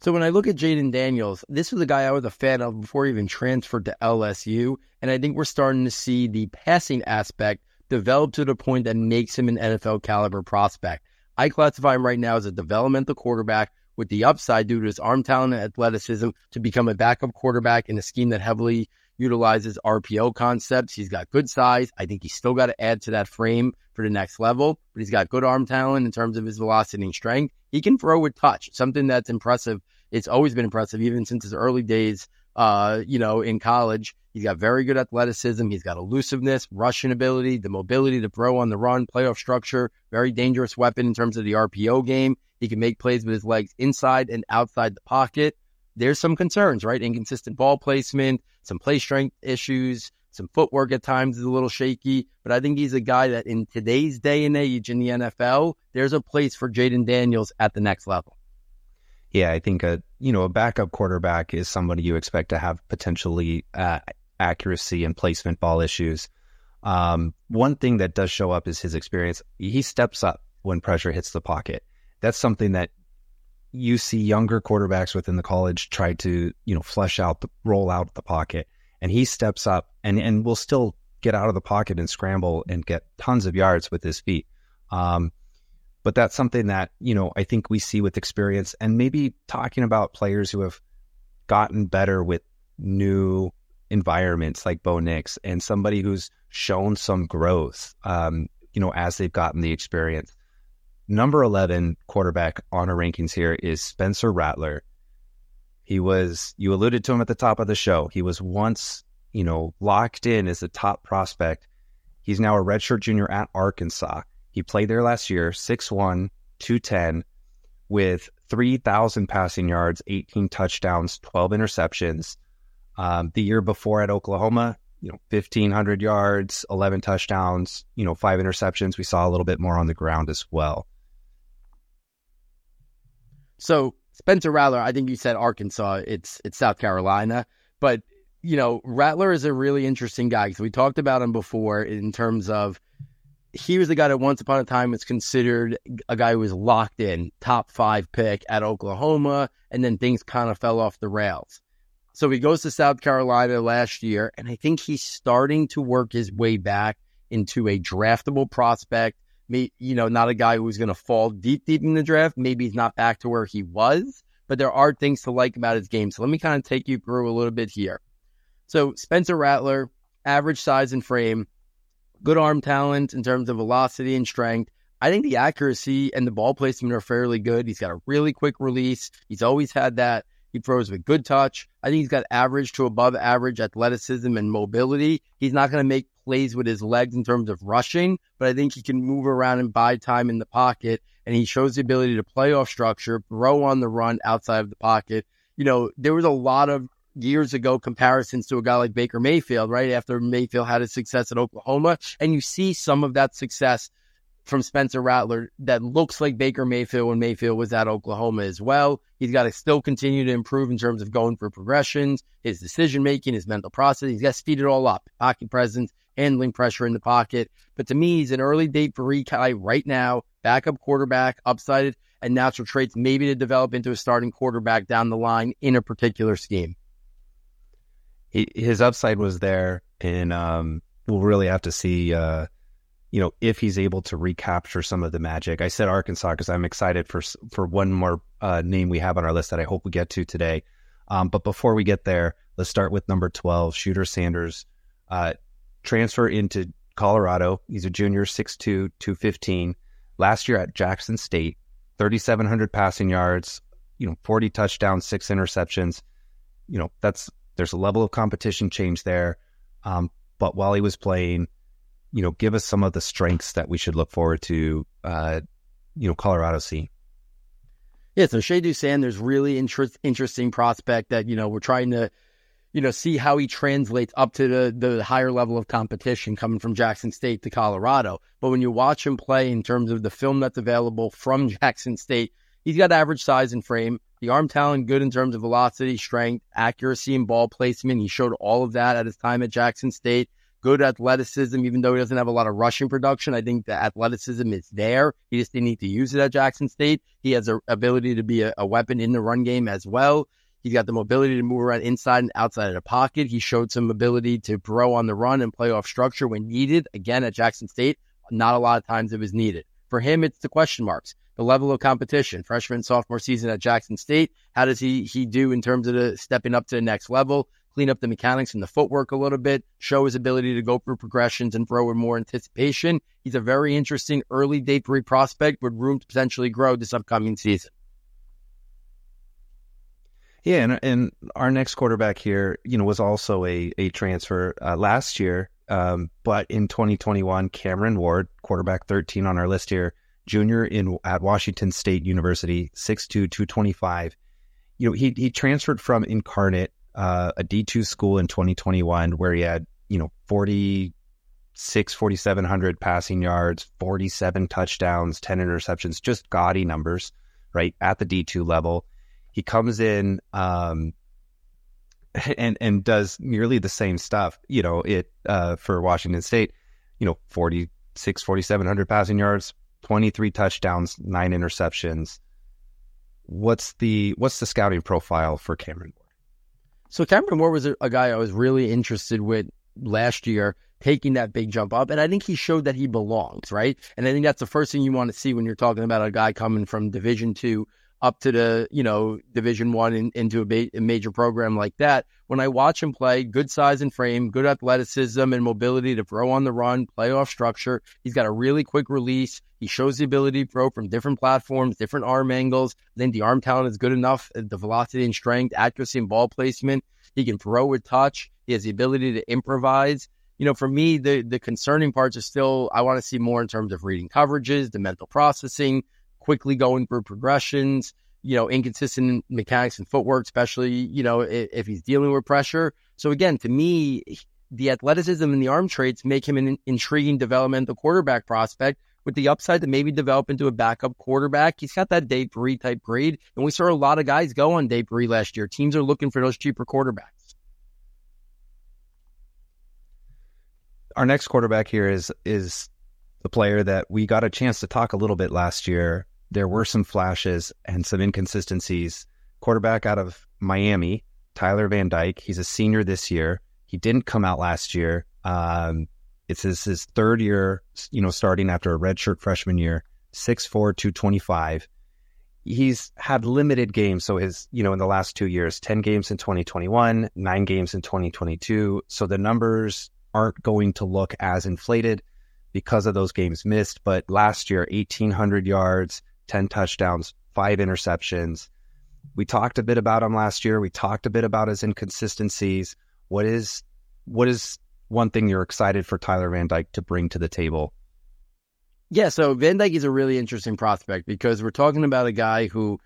So when I look at Jayden Daniels, this was a guy I was a fan of before he even transferred to LSU. And I think we're starting to see the passing aspect develop to the point that makes him an NFL caliber prospect. I classify him right now as a developmental quarterback with the upside due to his arm talent and athleticism to become a backup quarterback in a scheme that heavily utilizes RPO concepts. He's got good size. I think he's still got to add to that frame for the next level, but he's got good arm talent in terms of his velocity and strength. He can throw with touch, something that's impressive. It's always been impressive, even since his early days uh, you know, in college. He's got very good athleticism. He's got elusiveness, rushing ability, the mobility to throw on the run, playoff structure, very dangerous weapon in terms of the RPO game. He can make plays with his legs inside and outside the pocket. There's some concerns, right? Inconsistent ball placement, some play strength issues, some footwork at times is a little shaky, but I think he's a guy that in today's day and age in the NFL, there's a place for Jayden Daniels at the next level. Yeah, I think a you know a backup quarterback is somebody you expect to have potentially uh, accuracy and placement ball issues. Um, one thing that does show up is his experience. He steps up when pressure hits the pocket. That's something that you see younger quarterbacks within the college try to you know flesh out the roll out of the pocket, and he steps up and and will still get out of the pocket and scramble and get tons of yards with his feet. Um, but that's something that, you know, I think we see with experience and maybe talking about players who have gotten better with new environments like Bo Nix and somebody who's shown some growth, um, you know, as they've gotten the experience. Number 11 quarterback on our rankings here is Spencer Rattler. He was, you alluded to him at the top of the show. He was once, you know, locked in as a top prospect. He's now a redshirt junior at Arkansas. He played there last year, 6'1, 210, with 3,000 passing yards, 18 touchdowns, 12 interceptions. Um, the year before at Oklahoma, you know, 1,500 yards, 11 touchdowns, you know, five interceptions. We saw a little bit more on the ground as well. So Spencer Rattler, I think you said Arkansas. It's it's South Carolina, but you know Rattler is a really interesting guy because we talked about him before in terms of he was the guy that once upon a time was considered a guy who was locked in, top five pick at Oklahoma, and then things kind of fell off the rails. So he goes to South Carolina last year, and I think he's starting to work his way back into a draftable prospect. You know, not a guy who's going to fall deep, deep in the draft. Maybe he's not back to where he was, but there are things to like about his game. So let me kind of take you through a little bit here. So Spencer Rattler, average size and frame, good arm talent in terms of velocity and strength. I think the accuracy and the ball placement are fairly good. He's got a really quick release. He's always had that. He throws with good touch. I think he's got average to above average athleticism and mobility. He's not going to make plays with his legs in terms of rushing, but I think he can move around and buy time in the pocket. And he shows the ability to play off structure, throw on the run outside of the pocket. You know, there was a lot of years ago comparisons to a guy like Baker Mayfield, right? After Mayfield had his success at Oklahoma. And you see some of that success from Spencer Rattler that looks like Baker Mayfield when Mayfield was at Oklahoma as well. He's got to still continue to improve in terms of going for progressions, his decision making, his mental process. He's got to speed it all up, pocket presence, handling pressure in the pocket. But to me, he's an early date for Rekai right now, backup quarterback, upsided, and natural traits, maybe to develop into a starting quarterback down the line in a particular scheme he, his upside was there, and um, we'll really have to see, uh, you know, if he's able to recapture some of the magic. I said Arkansas because I'm excited for for one more uh, name we have on our list that I hope we get to today. Um, but before we get there, let's start with number 12, Shedeur Sanders. Uh, transfer into Colorado. He's a junior, 6'2, 215. Last year at Jackson State, 3,700 passing yards, you know, 40 touchdowns, six interceptions. You know, that's there's a level of competition change there. Um, but while he was playing, you know, give us some of the strengths that we should look forward to, uh, you know, Colorado see. Yeah, so Shedeur Sanders, really interest, interesting prospect that, you know, we're trying to, you know, see how he translates up to the, the higher level of competition coming from Jackson State to Colorado. But when you watch him play in terms of the film that's available from [LAUGHS] Jackson State, he's got average size and frame. The arm talent good in terms of velocity, strength, accuracy, and ball placement. He showed all of that at his time at Jackson State. Good athleticism, even though he doesn't have a lot of rushing production. I think the athleticism is there. He just didn't need to use it at Jackson State. He has the ability to be a, a weapon in the run game as well. He's got the mobility to move around inside and outside of the pocket. He showed some ability to grow on the run and play off structure when needed. Again, at Jackson State, not a lot of times it was needed. For him, it's the question marks the level of competition. Freshman, sophomore season at Jackson State. How does he he do in terms of the stepping up to the next level? Clean up the mechanics and the footwork a little bit. Show his ability to go through progressions and throw with more anticipation. He's a very interesting early day three prospect with room to potentially grow this upcoming season. Yeah, and, and our next quarterback here, you know, was also a a transfer uh, last year, um, but in 2021, Cameron Ward, quarterback 13 on our list here, junior in at Washington State University, 6'2", 225. You know, he he transferred from Incarnate, uh, a D2 school in 2021, where he had you know 46, 4,700 passing yards, 47 touchdowns, 10 interceptions, just gaudy numbers, right at the D2 level he comes in um, [LAUGHS] and and does nearly the same stuff, you know, it uh, for Washington State, you know, 46, 4,700 passing yards, 23 touchdowns, nine interceptions. What's the what's the scouting profile for Cameron Moore? So Cameron Moore was a, a guy I was really interested with last year, taking that big jump up, and I think he showed that he belongs, right? And I think that's the first thing you want to see when you're talking about a guy coming from Division two up to the you know division one in, into a, ba- a, major program like that. When i watch him play good size and frame good athleticism and mobility to throw on the run playoff structure. He's got a really quick release. He shows the ability to throw from different platforms different arm angles. I think the arm talent is good enough uh, the velocity and strength accuracy and ball placement. He can throw with touch. He has the ability to improvise. You know, for me, the the concerning parts are still I want to see more in terms of reading coverages, the mental processing, quickly going through progressions, you know, inconsistent mechanics and footwork, especially, you know, if, if he's dealing with pressure. So again, to me, the athleticism and the arm traits make him an intriguing developmental quarterback prospect with the upside to maybe develop into a backup quarterback. He's got that day three type grade. And we saw a lot of guys go on day three last year. Teams are looking for those cheaper quarterbacks. Our next quarterback here is is the player that we got a chance to talk a little bit last year there were some flashes and some inconsistencies. Quarterback out of Miami, Tyler Van Dyke. He's a senior this year. He didn't come out last year. Um, it's his, his third year, you know, starting after a redshirt freshman year, 6'4, 225. He's had limited games. So his, you know, in the last two years, 10 games in 2021, nine games in 2022. So the numbers aren't going to look as inflated because of those games missed. But last year, 1,800 yards, 10 touchdowns, five interceptions. We talked a bit about him last year. We talked a bit about his inconsistencies. What is what is one thing you're excited for Tyler Van Dyke to bring to the table? Yeah, so Van Dyke is a really interesting prospect because we're talking about a guy who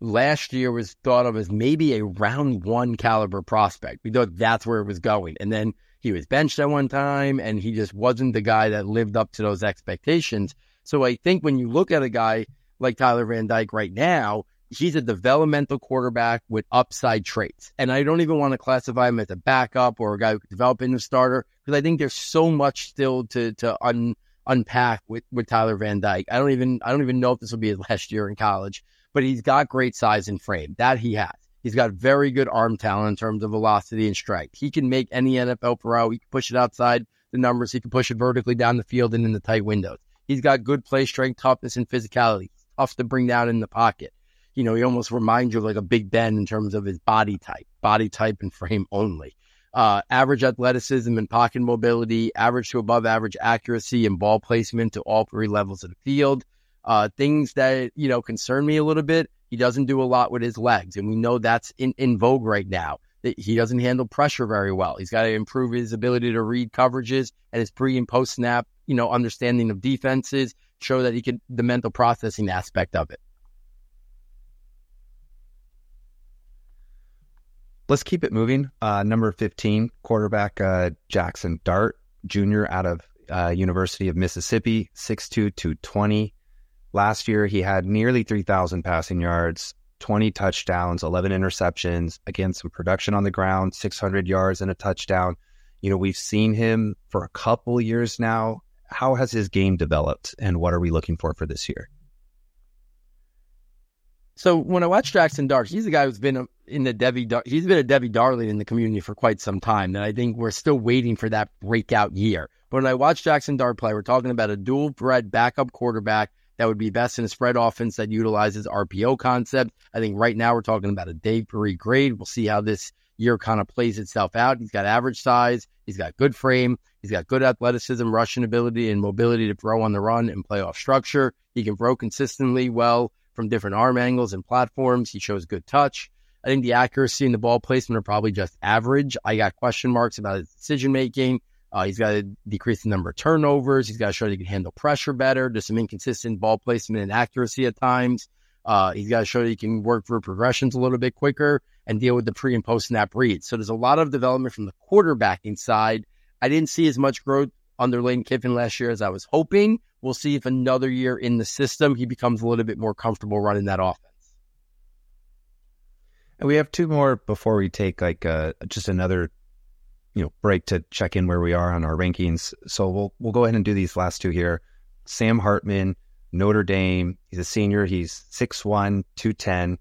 last year was thought of as maybe a round one caliber prospect. We thought that's where it was going. And then he was benched at one time and he just wasn't the guy that lived up to those expectations. So I think when you look at a guy like Tyler Van Dyke right now, he's a developmental quarterback with upside traits. And I don't even want to classify him as a backup or a guy who could develop into a starter because I think there's so much still to to un, unpack with, with Tyler Van Dyke. I don't even I don't even know if this will be his last year in college, but he's got great size and frame. That he has. He's got very good arm talent in terms of velocity and strike. He can make any NFL throw. He can push it outside the numbers. He can push it vertically down the field and in the tight windows. He's got good play strength, toughness, and physicality tough to bring down in the pocket. You know, he almost reminds you of like a Big Ben in terms of his body type, body type and frame only. Uh, average athleticism and pocket mobility, average to above average accuracy and ball placement to all three levels of the field. Uh, things that, you know, concern me a little bit. He doesn't do a lot with his legs, and we know that's in, in vogue right now. He doesn't handle pressure very well. He's got to improve his ability to read coverages and his pre and post snap, you know, understanding of defenses show that he could the mental processing aspect of it. Let's keep it moving. Uh, number 15, quarterback uh, Jaxson Dart Jr. out of uh, University of Mississippi, 6'2", 220. Last year, he had nearly 3,000 passing yards, 20 touchdowns, 11 interceptions, again, some production on the ground, 600 yards and a touchdown. You know, we've seen him for a couple years now how has his game developed and what are we looking for for this year? So when I watch Jaxson Dart, he's a guy who's been in the Devy, he's been a Devy darling in the community for quite some time. And I think we're still waiting for that breakout year. But when I watch Jaxson Dart play, we're talking about a dual threat backup quarterback that would be best in a spread offense that utilizes RPO concept. I think right now we're talking about a day three grade. We'll see how this year kind of plays itself out. He's got average size. He's got good frame. He's got good athleticism, rushing ability, and mobility to throw on the run and play off structure. He can throw consistently well from different arm angles and platforms. He shows good touch. I think the accuracy and the ball placement are probably just average. I got question marks about his decision making. Uh, he's got to decrease the number of turnovers. He's got to show that he can handle pressure better. There's some inconsistent ball placement and accuracy at times. Uh, he's got to show that he can work through progressions a little bit quicker and deal with the pre and post snap reads. So there's a lot of development from the quarterbacking side. I didn't see as much growth under Lane Kiffin last year as I was hoping. We'll see if another year in the system he becomes a little bit more comfortable running that offense. And we have two more before we take like uh, just another you know break to check in where we are on our rankings. So we'll we'll go ahead and do these last two here. Sam Hartman, Notre Dame. He's a senior. He's 6'1", 210.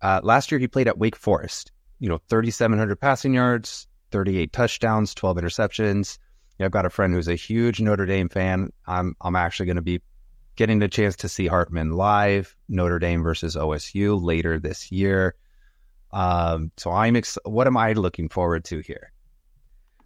Uh, last year he played at Wake Forest. You know, 3,700 passing yards, 38 touchdowns, 12 interceptions. I've got a friend who's a huge Notre Dame fan. I'm I'm actually going to be getting the chance to see Hartman live, Notre Dame versus OSU later this year. Um, so I'm ex- what am I looking forward to here?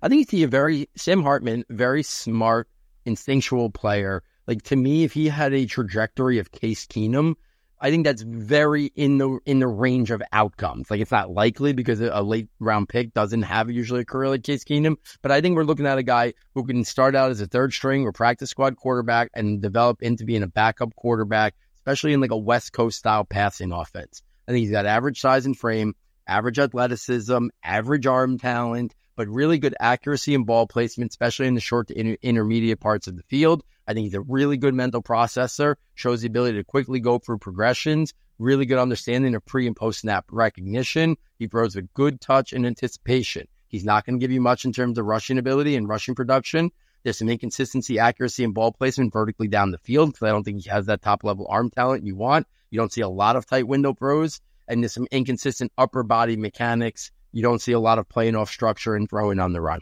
I think he's a very Sam Hartman, very smart, instinctual player. Like to me, if he had a trajectory of Case Keenum, I think that's very in the in the range of outcomes. Like it's not likely because a late round pick doesn't have usually a career like Case Keenum. But I think we're looking at a guy who can start out as a third string or practice squad quarterback and develop into being a backup quarterback, especially in like a West Coast style passing offense. I think he's got average size and frame, average athleticism, average arm talent, but really good accuracy and ball placement, especially in the short to inter- intermediate parts of the field. I think he's a really good mental processor, shows the ability to quickly go through progressions, really good understanding of pre and post snap recognition. He throws with good touch and anticipation. He's not going to give you much in terms of rushing ability and rushing production. There's some inconsistency, accuracy, and ball placement vertically down the field because I don't think he has that top level arm talent you want. You don't see a lot of tight window throws, and there's some inconsistent upper body mechanics you don't see a lot of playing off structure and throwing on the run.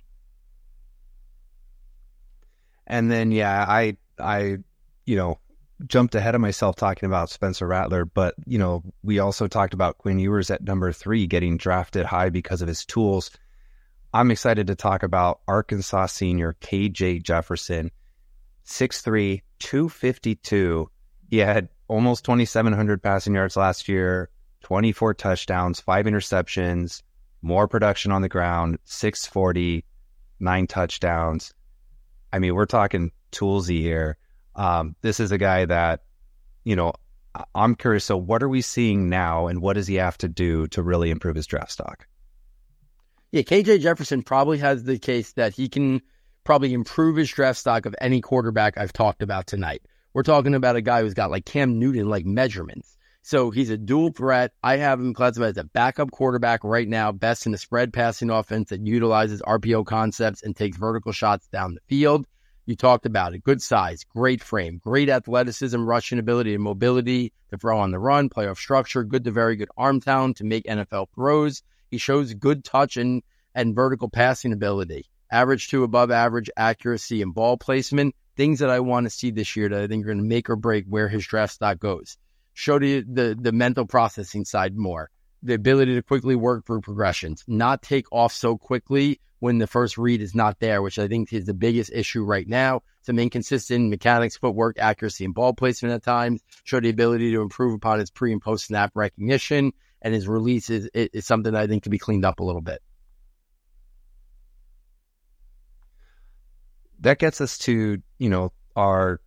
And then, yeah, I, I, you know, jumped ahead of myself talking about Spencer Rattler, but you know, we also talked about Quinn Ewers at number three getting drafted high because of his tools. I'm excited to talk about Arkansas senior KJ Jefferson, 6'3, 252. He had almost 2,700 passing yards last year, 24 touchdowns, five interceptions, more production on the ground, 640, nine touchdowns. I mean, we're talking toolsy here. Um, this is a guy that, you know, I'm curious. So, what are we seeing now, and what does he have to do to really improve his draft stock? Yeah, KJ Jefferson probably has the case that he can probably improve his draft stock of any quarterback I've talked about tonight. We're talking about a guy who's got like Cam Newton like measurements. So he's a dual threat. I have him classified as a backup quarterback right now, best in the spread passing offense that utilizes RPO concepts and takes vertical shots down the field. You talked about it. Good size, great frame, great athleticism, rushing ability, and mobility to throw on the run, playoff structure, good to very good arm talent to make NFL throws. He shows good touch and, and vertical passing ability, average to above average accuracy and ball placement, things that I want to see this year that I think are going to make or break where his draft stock goes show the, the, mental processing side more, the ability to quickly work through progressions, not take off so quickly when the first read is not there, which I think is the biggest issue right now. Some inconsistent mechanics, footwork, accuracy, and ball placement at times. Show the ability to improve upon his pre and post snap recognition, and his release is, is something that I think could be cleaned up a little bit. That gets us to you know our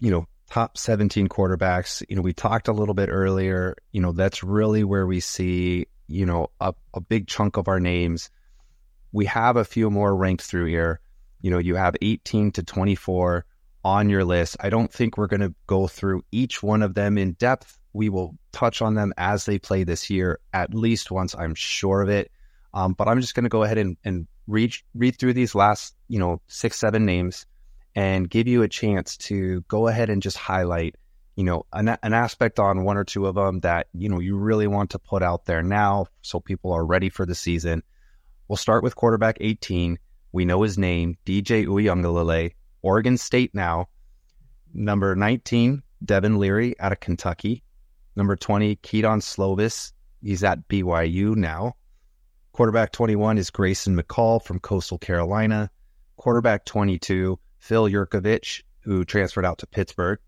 you know top 17 quarterbacks. You know, we talked a little bit earlier, you know, that's really where we see, you know, a, a big chunk of our names. We have a few more ranked through here. You know, you have 18 to 24 on your list. I don't think we're going to go through each one of them in depth. We will touch on them as they play this year, at least once, I'm sure of it. Um, but I'm just going to go ahead and, and read, read through these last, you know, six, seven names and give you a chance to go ahead and just highlight, you know, an, an aspect on one or two of them that, you know, you really want to put out there now so people are ready for the season. We'll start with quarterback 18. We know his name, DJ Uiagalelei, Oregon State now. Number 19, Devin Leary out of Kentucky. Number 20, Kedon Slovis. He's at BYU now. Quarterback 21 is Grayson McCall from Coastal Carolina. Quarterback 22, Phil Jurkovec, who transferred out to Pittsburgh.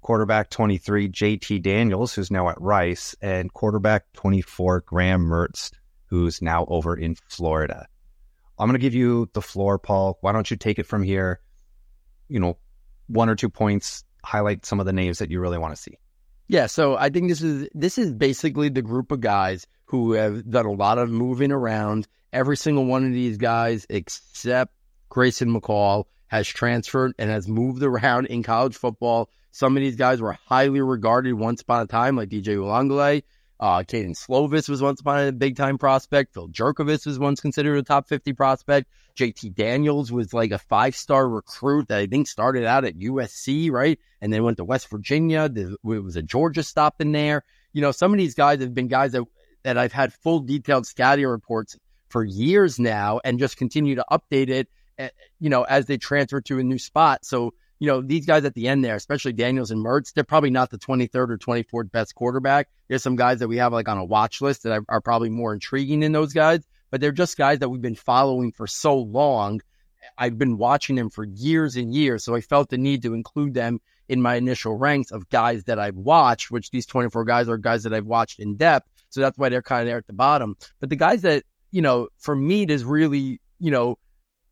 quarterback 23, JT Daniels, who's now at Rice, and quarterback 24, Graham Mertz, who's now over in Florida. I'm going to give you the floor, Paul. Why don't you take it from here? You know, one or two points, highlight some of the names that you really want to see. Yeah, so I think this is this is basically the group of guys who have done a lot of moving around. Every single one of these guys, except Grayson McCall, has transferred and has moved around in college football. Some of these guys were highly regarded once upon a time, like DJ Uiagalelei. Uh, Kedon Slovis was once upon a big time prospect. Phil Jurkovec was once considered a top 50 prospect. JT Daniels was like a five star recruit that I think started out at USC, right? And then went to West Virginia. It was a Georgia stop in there. You know, some of these guys have been guys that, that I've had full detailed scouting reports for years now and just continue to update it, Eh, you know, as they transfer to a new spot. So, you know, these guys at the end there, especially Daniels and Mertz, they're probably not the 23rd or 24th best quarterback. There's some guys that we have like on a watch list that are, are probably more intriguing than those guys, but they're just guys that we've been following for so long. I've been watching them for years and years. So I felt the need to include them in my initial ranks of guys that I've watched, which these 24 guys are guys that I've watched in depth. So that's why they're kind of there at the bottom. But the guys that, you know, for me, there's really, you know,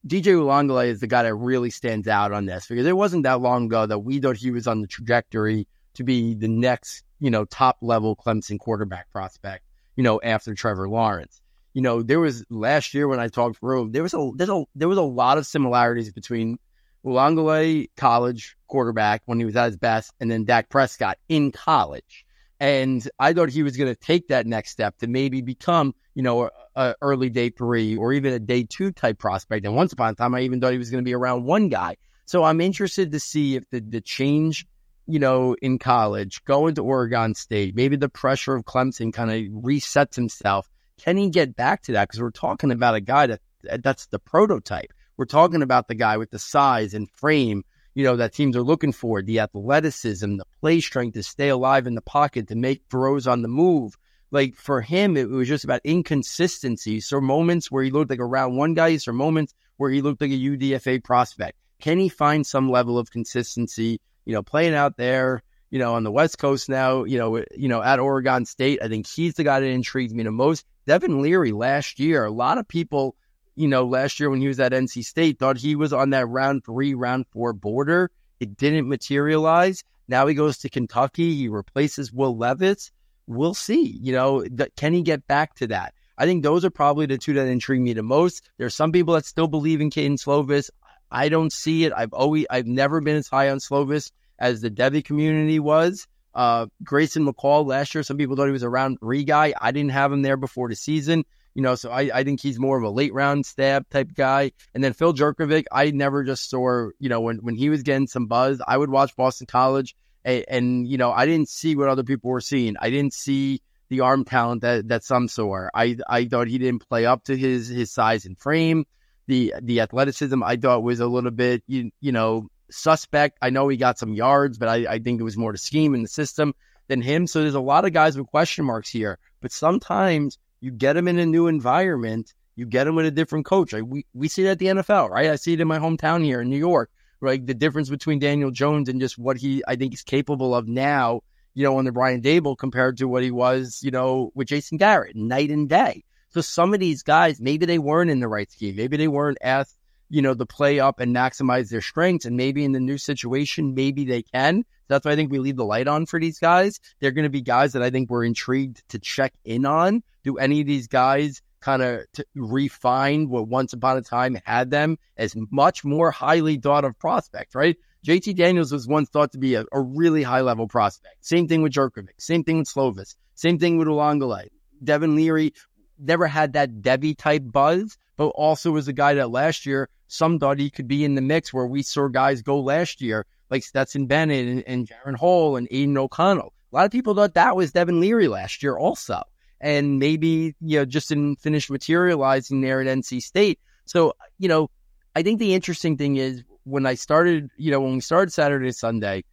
DJ Uiagalelei is the guy that really stands out on this because it wasn't that long ago that we thought he was on the trajectory to be the next, you know, top level Clemson quarterback prospect, you know, after Trevor Lawrence. You know, there was last year when I talked through, there was a, there's a there was a lot of similarities between Uiagalelei college quarterback when he was at his best and then Dak Prescott in college. And I thought he was going to take that next step to maybe become, you know, a, a, early day three or even a day two type prospect. And once upon a time, I even thought he was going to be around one guy. So I'm interested to see if the, the change, you know, in college, going to Oregon State, maybe the pressure of Clemson kind of resets himself. Can he get back to that? Because we're talking about a guy that that's the prototype. We're talking about the guy with the size and frame you know, that teams are looking for the athleticism, the play strength to stay alive in the pocket, to make throws on the move. Like for him, it was just about inconsistency. So moments where he looked like a round one guy, or moments where he looked like a UDFA prospect. Can he find some level of consistency? You know, playing out there, you know, on the West Coast now, you know, you know, at Oregon State, I think he's the guy that intrigues me the most. Devin Leary last year, a lot of people you know, last year when he was at NC State, thought he was on that round three, round four border. It didn't materialize. Now he goes to Kentucky. He replaces Will Levis. We'll see. You know, th- can he get back to that? I think those are probably the two that intrigue me the most. There's some people that still believe in Kedon Slovis. I don't see it. I've always, I've never been as high on Slovis as the Devy community was. Uh, Grayson McCall last year, some people thought he was a round three guy. I didn't have him there before the season. You know, so I, I think he's more of a late round stab type guy. And then Phil Jurkovec, I never just saw, you know, when, when he was getting some buzz, I would watch Boston College and, and, you know, I didn't see what other people were seeing. I didn't see the arm talent that, that some saw. I, I thought he didn't play up to his, his size and frame. The, the athleticism I thought was a little bit, you, you know, suspect. I know he got some yards, but I, I think it was more the scheme in the system than him. So there's a lot of guys with question marks here. But sometimes you get them in a new environment, you get them with a different coach. Like we, we see it at the NFL, right? I see it in my hometown here in New York, right? The difference between Daniel Jones and just what he, I think, is capable of now, you know, under Brian Daboll compared to what he was, you know, with Jason Garrett, night and day. So some of these guys, maybe they weren't in the right scheme. Maybe they weren't asked, you know, to play up and maximize their strengths. And maybe in the new situation, maybe they can. That's why I think we leave the light on for these guys. They're going to be guys that I think we're intrigued to check in on do any of these guys kind of t- refine what once upon a time had them as much more highly thought of prospects, right? JT Daniels was once thought to be a, a really high level prospect. Same thing with Jurkovec. Same thing with Slovis. Same thing with Uiagalelei. Devin Leary never had that Devy type buzz, but also was a guy that last year some thought he could be in the mix where we saw guys go last year like Stetson Bennett and, and Jaren Hall and Aidan O'Connell. A lot of people thought that was Devin Leary last year also and maybe, you know, just didn't finish materializing there at NC State. So, you know, I think the interesting thing is when I started, you know, when we started Saturday, Sunday,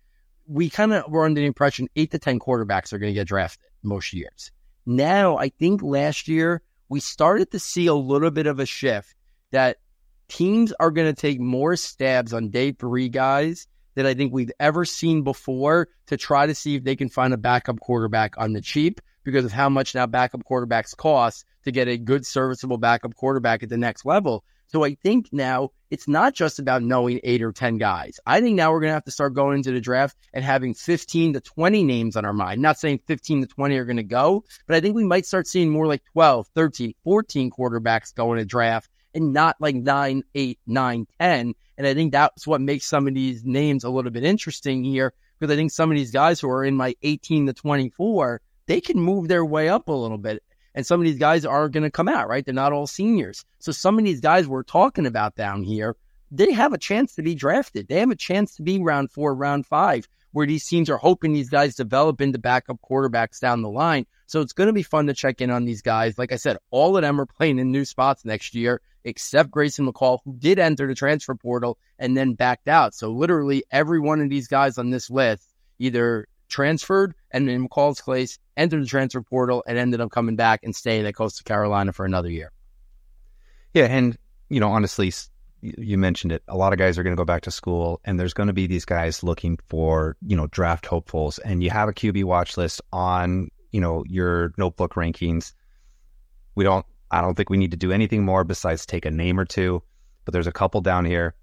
we kind of were under the impression eight to 10 quarterbacks are going to get drafted most years. Now, I think last year we started to see a little bit of a shift that teams are going to take more stabs on day three guys that I think we've ever seen before to try to see if they can find a backup quarterback on the cheap because of how much now backup quarterbacks cost to get a good serviceable backup quarterback at the next level. So I think now it's not just about knowing eight or 10 guys. I think now we're going to have to start going into the draft and having 15 to 20 names on our mind. Not saying 15 to 20 are going to go, but I think we might start seeing more like 12, 13, 14 quarterbacks going to draft and not like 9, 8, 9, 10. And I think that's what makes some of these names a little bit interesting here because I think some of these guys who are in my 18 to 24, they can move their way up a little bit. And some of these guys are going to come out, right? They're not all seniors. So some of these guys we're talking about down here, they have a chance to be drafted. They have a chance to be round four, round five, where these teams are hoping these guys develop into backup quarterbacks down the line. So it's going to be fun to check in on these guys. Like I said, all of them are playing in new spots next year, except Grayson McCall, who did enter the transfer portal and then backed out. So literally every one of these guys on this list either transferred and in McCall's case, entered the transfer portal and ended up coming back and staying at Coastal Carolina for another year. Yeah. And, you know, honestly, you mentioned it. A lot of guys are going to go back to school, and there's going to be these guys looking for, you know, draft hopefuls. And you have a QB watch list on, you know, your notebook rankings. We don't, I don't think we need to do anything more besides take a name or two, but there's a couple down here.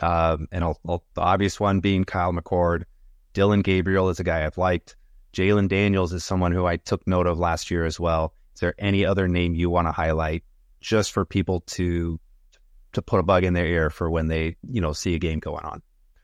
Um, and I'll, I'll, the obvious one being Kyle McCord. Dillon Gabriel is a guy I've liked. Jalon Daniels is someone who I took note of last year as well. Is there any other name you want to highlight just for people to to put a bug in their ear for when they, you know, see a game going on?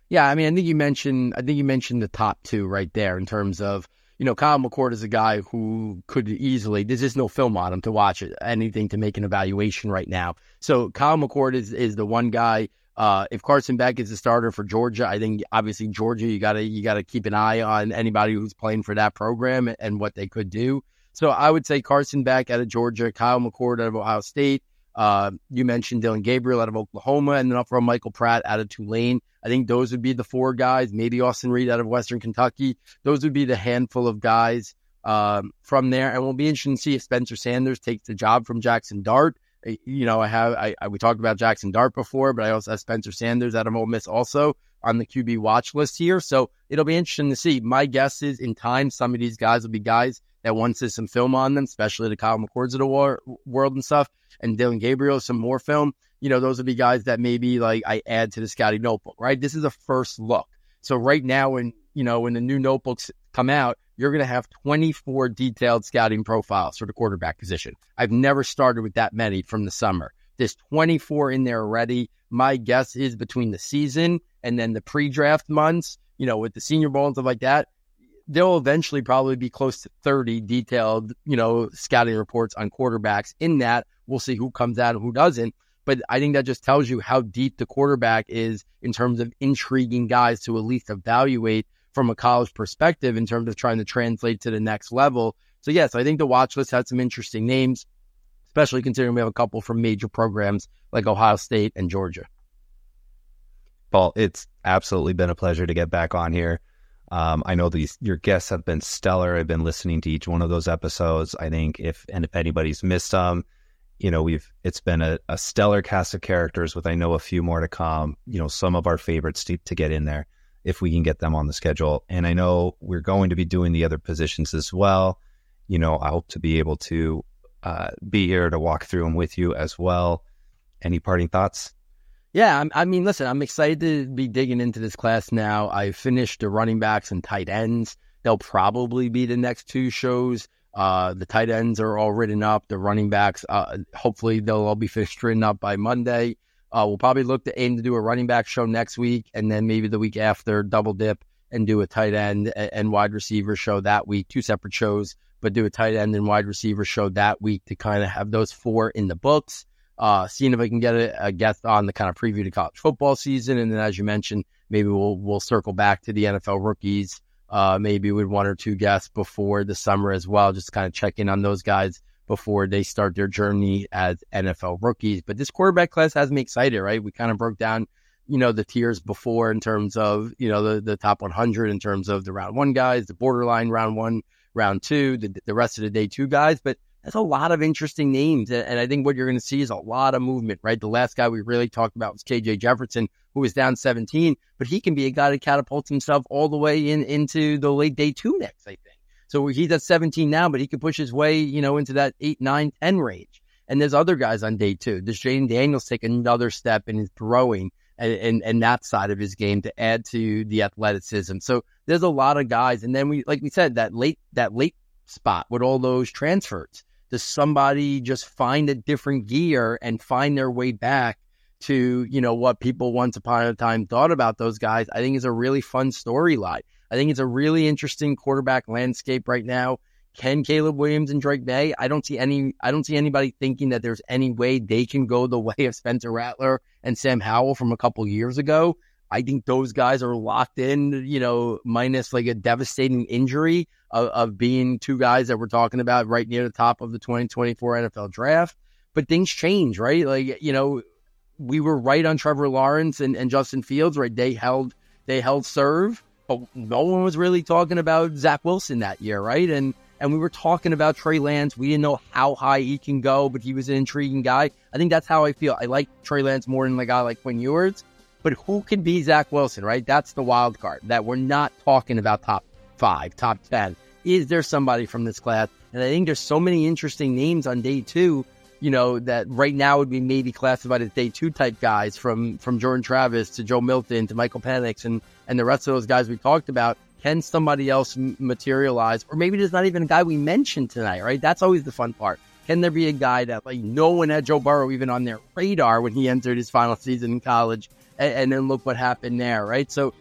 Yeah, I mean, I think you mentioned I think you mentioned the top two right there in terms of you know, Kyle McCord is a guy who could easily, there's just no film on him to watch anything to make an evaluation right now. So Kyle McCord is, is the one guy uh, if Carson Beck is the starter for Georgia, I think obviously Georgia, you gotta you gotta keep an eye on anybody who's playing for that program and what they could do. So I would say Carson Beck out of Georgia, Kyle McCord out of Ohio State. Uh, you mentioned Dillon Gabriel out of Oklahoma, and then up from Michael Pratt out of Tulane. I think those would be the four guys. Maybe Austin Reed out of Western Kentucky. Those would be the handful of guys um, from there. And we'll be interested to see if Spencer Sanders takes the job from Jaxson Dart you know, I have I, I, we talked about Jaxson Dart before, but I also have Spencer Sanders out of Ole Miss also on the QB watch list here. So it'll be interesting to see. My guess is in time, some of these guys will be guys that once there's some film on them, especially the Kyle McCords of the war, world and stuff, and Dillon Gabriel, some more film. You know, those will be guys that maybe like I add to the scouting notebook, right? This is a first look. So right now, when you know when the new notebooks come out, you're going to have 24 detailed scouting profiles for the quarterback position. I've never started with that many from the summer. There's 24 in there already. My guess is between the season and then the pre-draft months, you know, with the Senior Bowl and stuff like that, there'll eventually probably be close to 30 detailed, you know, scouting reports on quarterbacks. In that, we'll see who comes out and who doesn't. But I think that just tells you how deep the quarterback is in terms of intriguing guys to at least evaluate from a college perspective in terms of trying to translate to the next level. So yes, I think the watch list had some interesting names, especially considering we have a couple from major programs like Ohio State and Georgia. Paul, it's absolutely been a pleasure to get back on here. Um, I know these your guests have been stellar. I've been listening to each one of those episodes. I think if and if anybody's missed them, you know, we've it's been a, a stellar cast of characters with I know a few more to come. You know, some of our favorites to, to get in there if we can get them on the schedule. And I know we're going to be doing the other positions as well. You know, I hope to be able to uh, be here to walk through them with you as well. Any parting thoughts? Yeah, I mean, listen, I'm excited to be digging into this class now. I finished the running backs and tight ends. They'll probably be the next two shows. Uh, the tight ends are all written up. The running backs, uh, hopefully, they'll all be [LAUGHS] finished written up by Monday. Uh, we'll probably look to aim to do a running back show next week, and then maybe the week after, double dip and do a tight end and wide receiver show that week. Two separate shows, but do a tight end and wide receiver show that week to kind of have those four in the books. Uh, seeing if I can get a, a guest on the kind of preview to college football season, and then as you mentioned, maybe we'll we'll circle back to the NFL rookies. Uh, maybe with one or two guests before the summer as well, just kind of check in on those guys before they start their journey as NFL rookies. But this quarterback class has me excited, right? We kind of broke down, you know, the tiers before in terms of, you know, the, the top 100 in terms of the round one guys, the borderline round one, round two, the, the rest of the day two guys. But That's a lot of interesting names. And I think what you're going to see is a lot of movement, right? The last guy we really talked about was KJ Jefferson, who was down 17, but he can be a guy that catapults himself all the way in into the late day two next, I think. So he's at 17 now, but he could push his way, you know, into that 8, 9, 10 range. And there's other guys on day two. Does Jayden Daniels take another step in his throwing and, and, and that side of his game to add to the athleticism? So there's a lot of guys. And then we, like we said, that late, that late spot with all those transfers. Does somebody just find a different gear and find their way back to, you know, what people once upon a time thought about those guys? I think is a really fun storyline. I think it's a really interesting quarterback landscape right now. Can Caleb Williams and Drake Maye? I don't see any. I don't see anybody thinking that there's any way they can go the [LAUGHS] way of Spencer Rattler and Sam Howell from a couple years ago. I think those guys are locked in. You know, minus like a devastating injury of, of being two guys that we're talking about right near the top of the 2024 NFL draft. But things change, right? Like you know, we were right on Trevor Lawrence and, and Justin Fields, right? They held they held serve but no one was really talking about Zach Wilson that year, right? And and we were talking about Trey Lance. We didn't know how high he can go, but he was an intriguing guy. I think that's how I feel. I like Trey Lance more than a guy like Quinn Ewers. But who can be Zach Wilson, right? That's the wild card that we're not talking about top five, top 10. Is there somebody from this class? And I think there's so many interesting names on day two you know, that right now would be maybe classified as day two type guys from from Jordan Travis to Joe Milton to Michael Penix and and the rest of those guys we talked about. Can somebody else materialize, or maybe there's not even a guy we mentioned tonight, right? That's always the fun part. Can there be a guy that like no one had Joe Burrow even on their radar when he entered his final season in college, and, and then look what happened there, right? So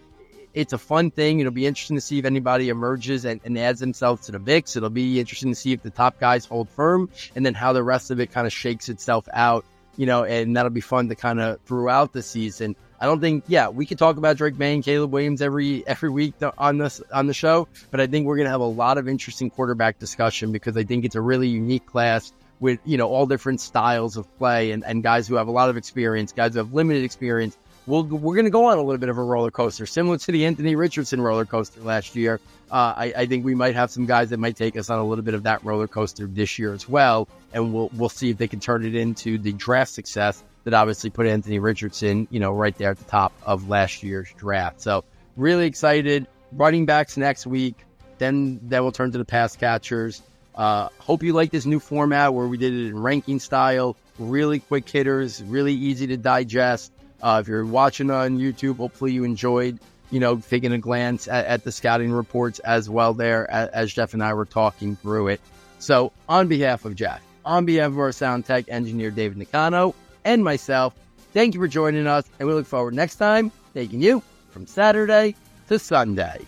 it's a fun thing. It'll be interesting to see if anybody emerges and, and, adds themselves to the mix. It'll be interesting to see if the top guys hold firm and then how the rest of it kind of shakes itself out, you know, and that'll be fun to kind of throughout the season. I don't think, yeah, we could talk about Drake Maye and Caleb Williams every every week on this on the show, but I think we're gonna have a lot of interesting quarterback discussion because I think it's a really unique class with you know all different styles of play and, and guys who have a lot of experience, guys who have limited experience, we'll, we're going to go on a little bit of a roller coaster, similar to the Anthony Richardson roller coaster last year. Uh, I, I, think we might have some guys that might take us on a little bit of that roller coaster this year as well, and we'll we'll see if they can turn it into the draft success that obviously put Anthony Richardson, you know, right there at the top of last year's draft. So really excited. Running backs next week, then then we'll turn to the pass catchers. Uh, hope you like this new format where we did it in ranking style, really quick hitters, really easy to digest. Uh, if you're watching on YouTube, hopefully you enjoyed, you know, taking a glance at, at the scouting reports as well there as, as, Jeff and I were talking through it. So on behalf of Jeff, on behalf of our sound tech engineer, David Nakano, and myself, thank you for joining us. And we look forward next time taking you from Saturday to Sunday.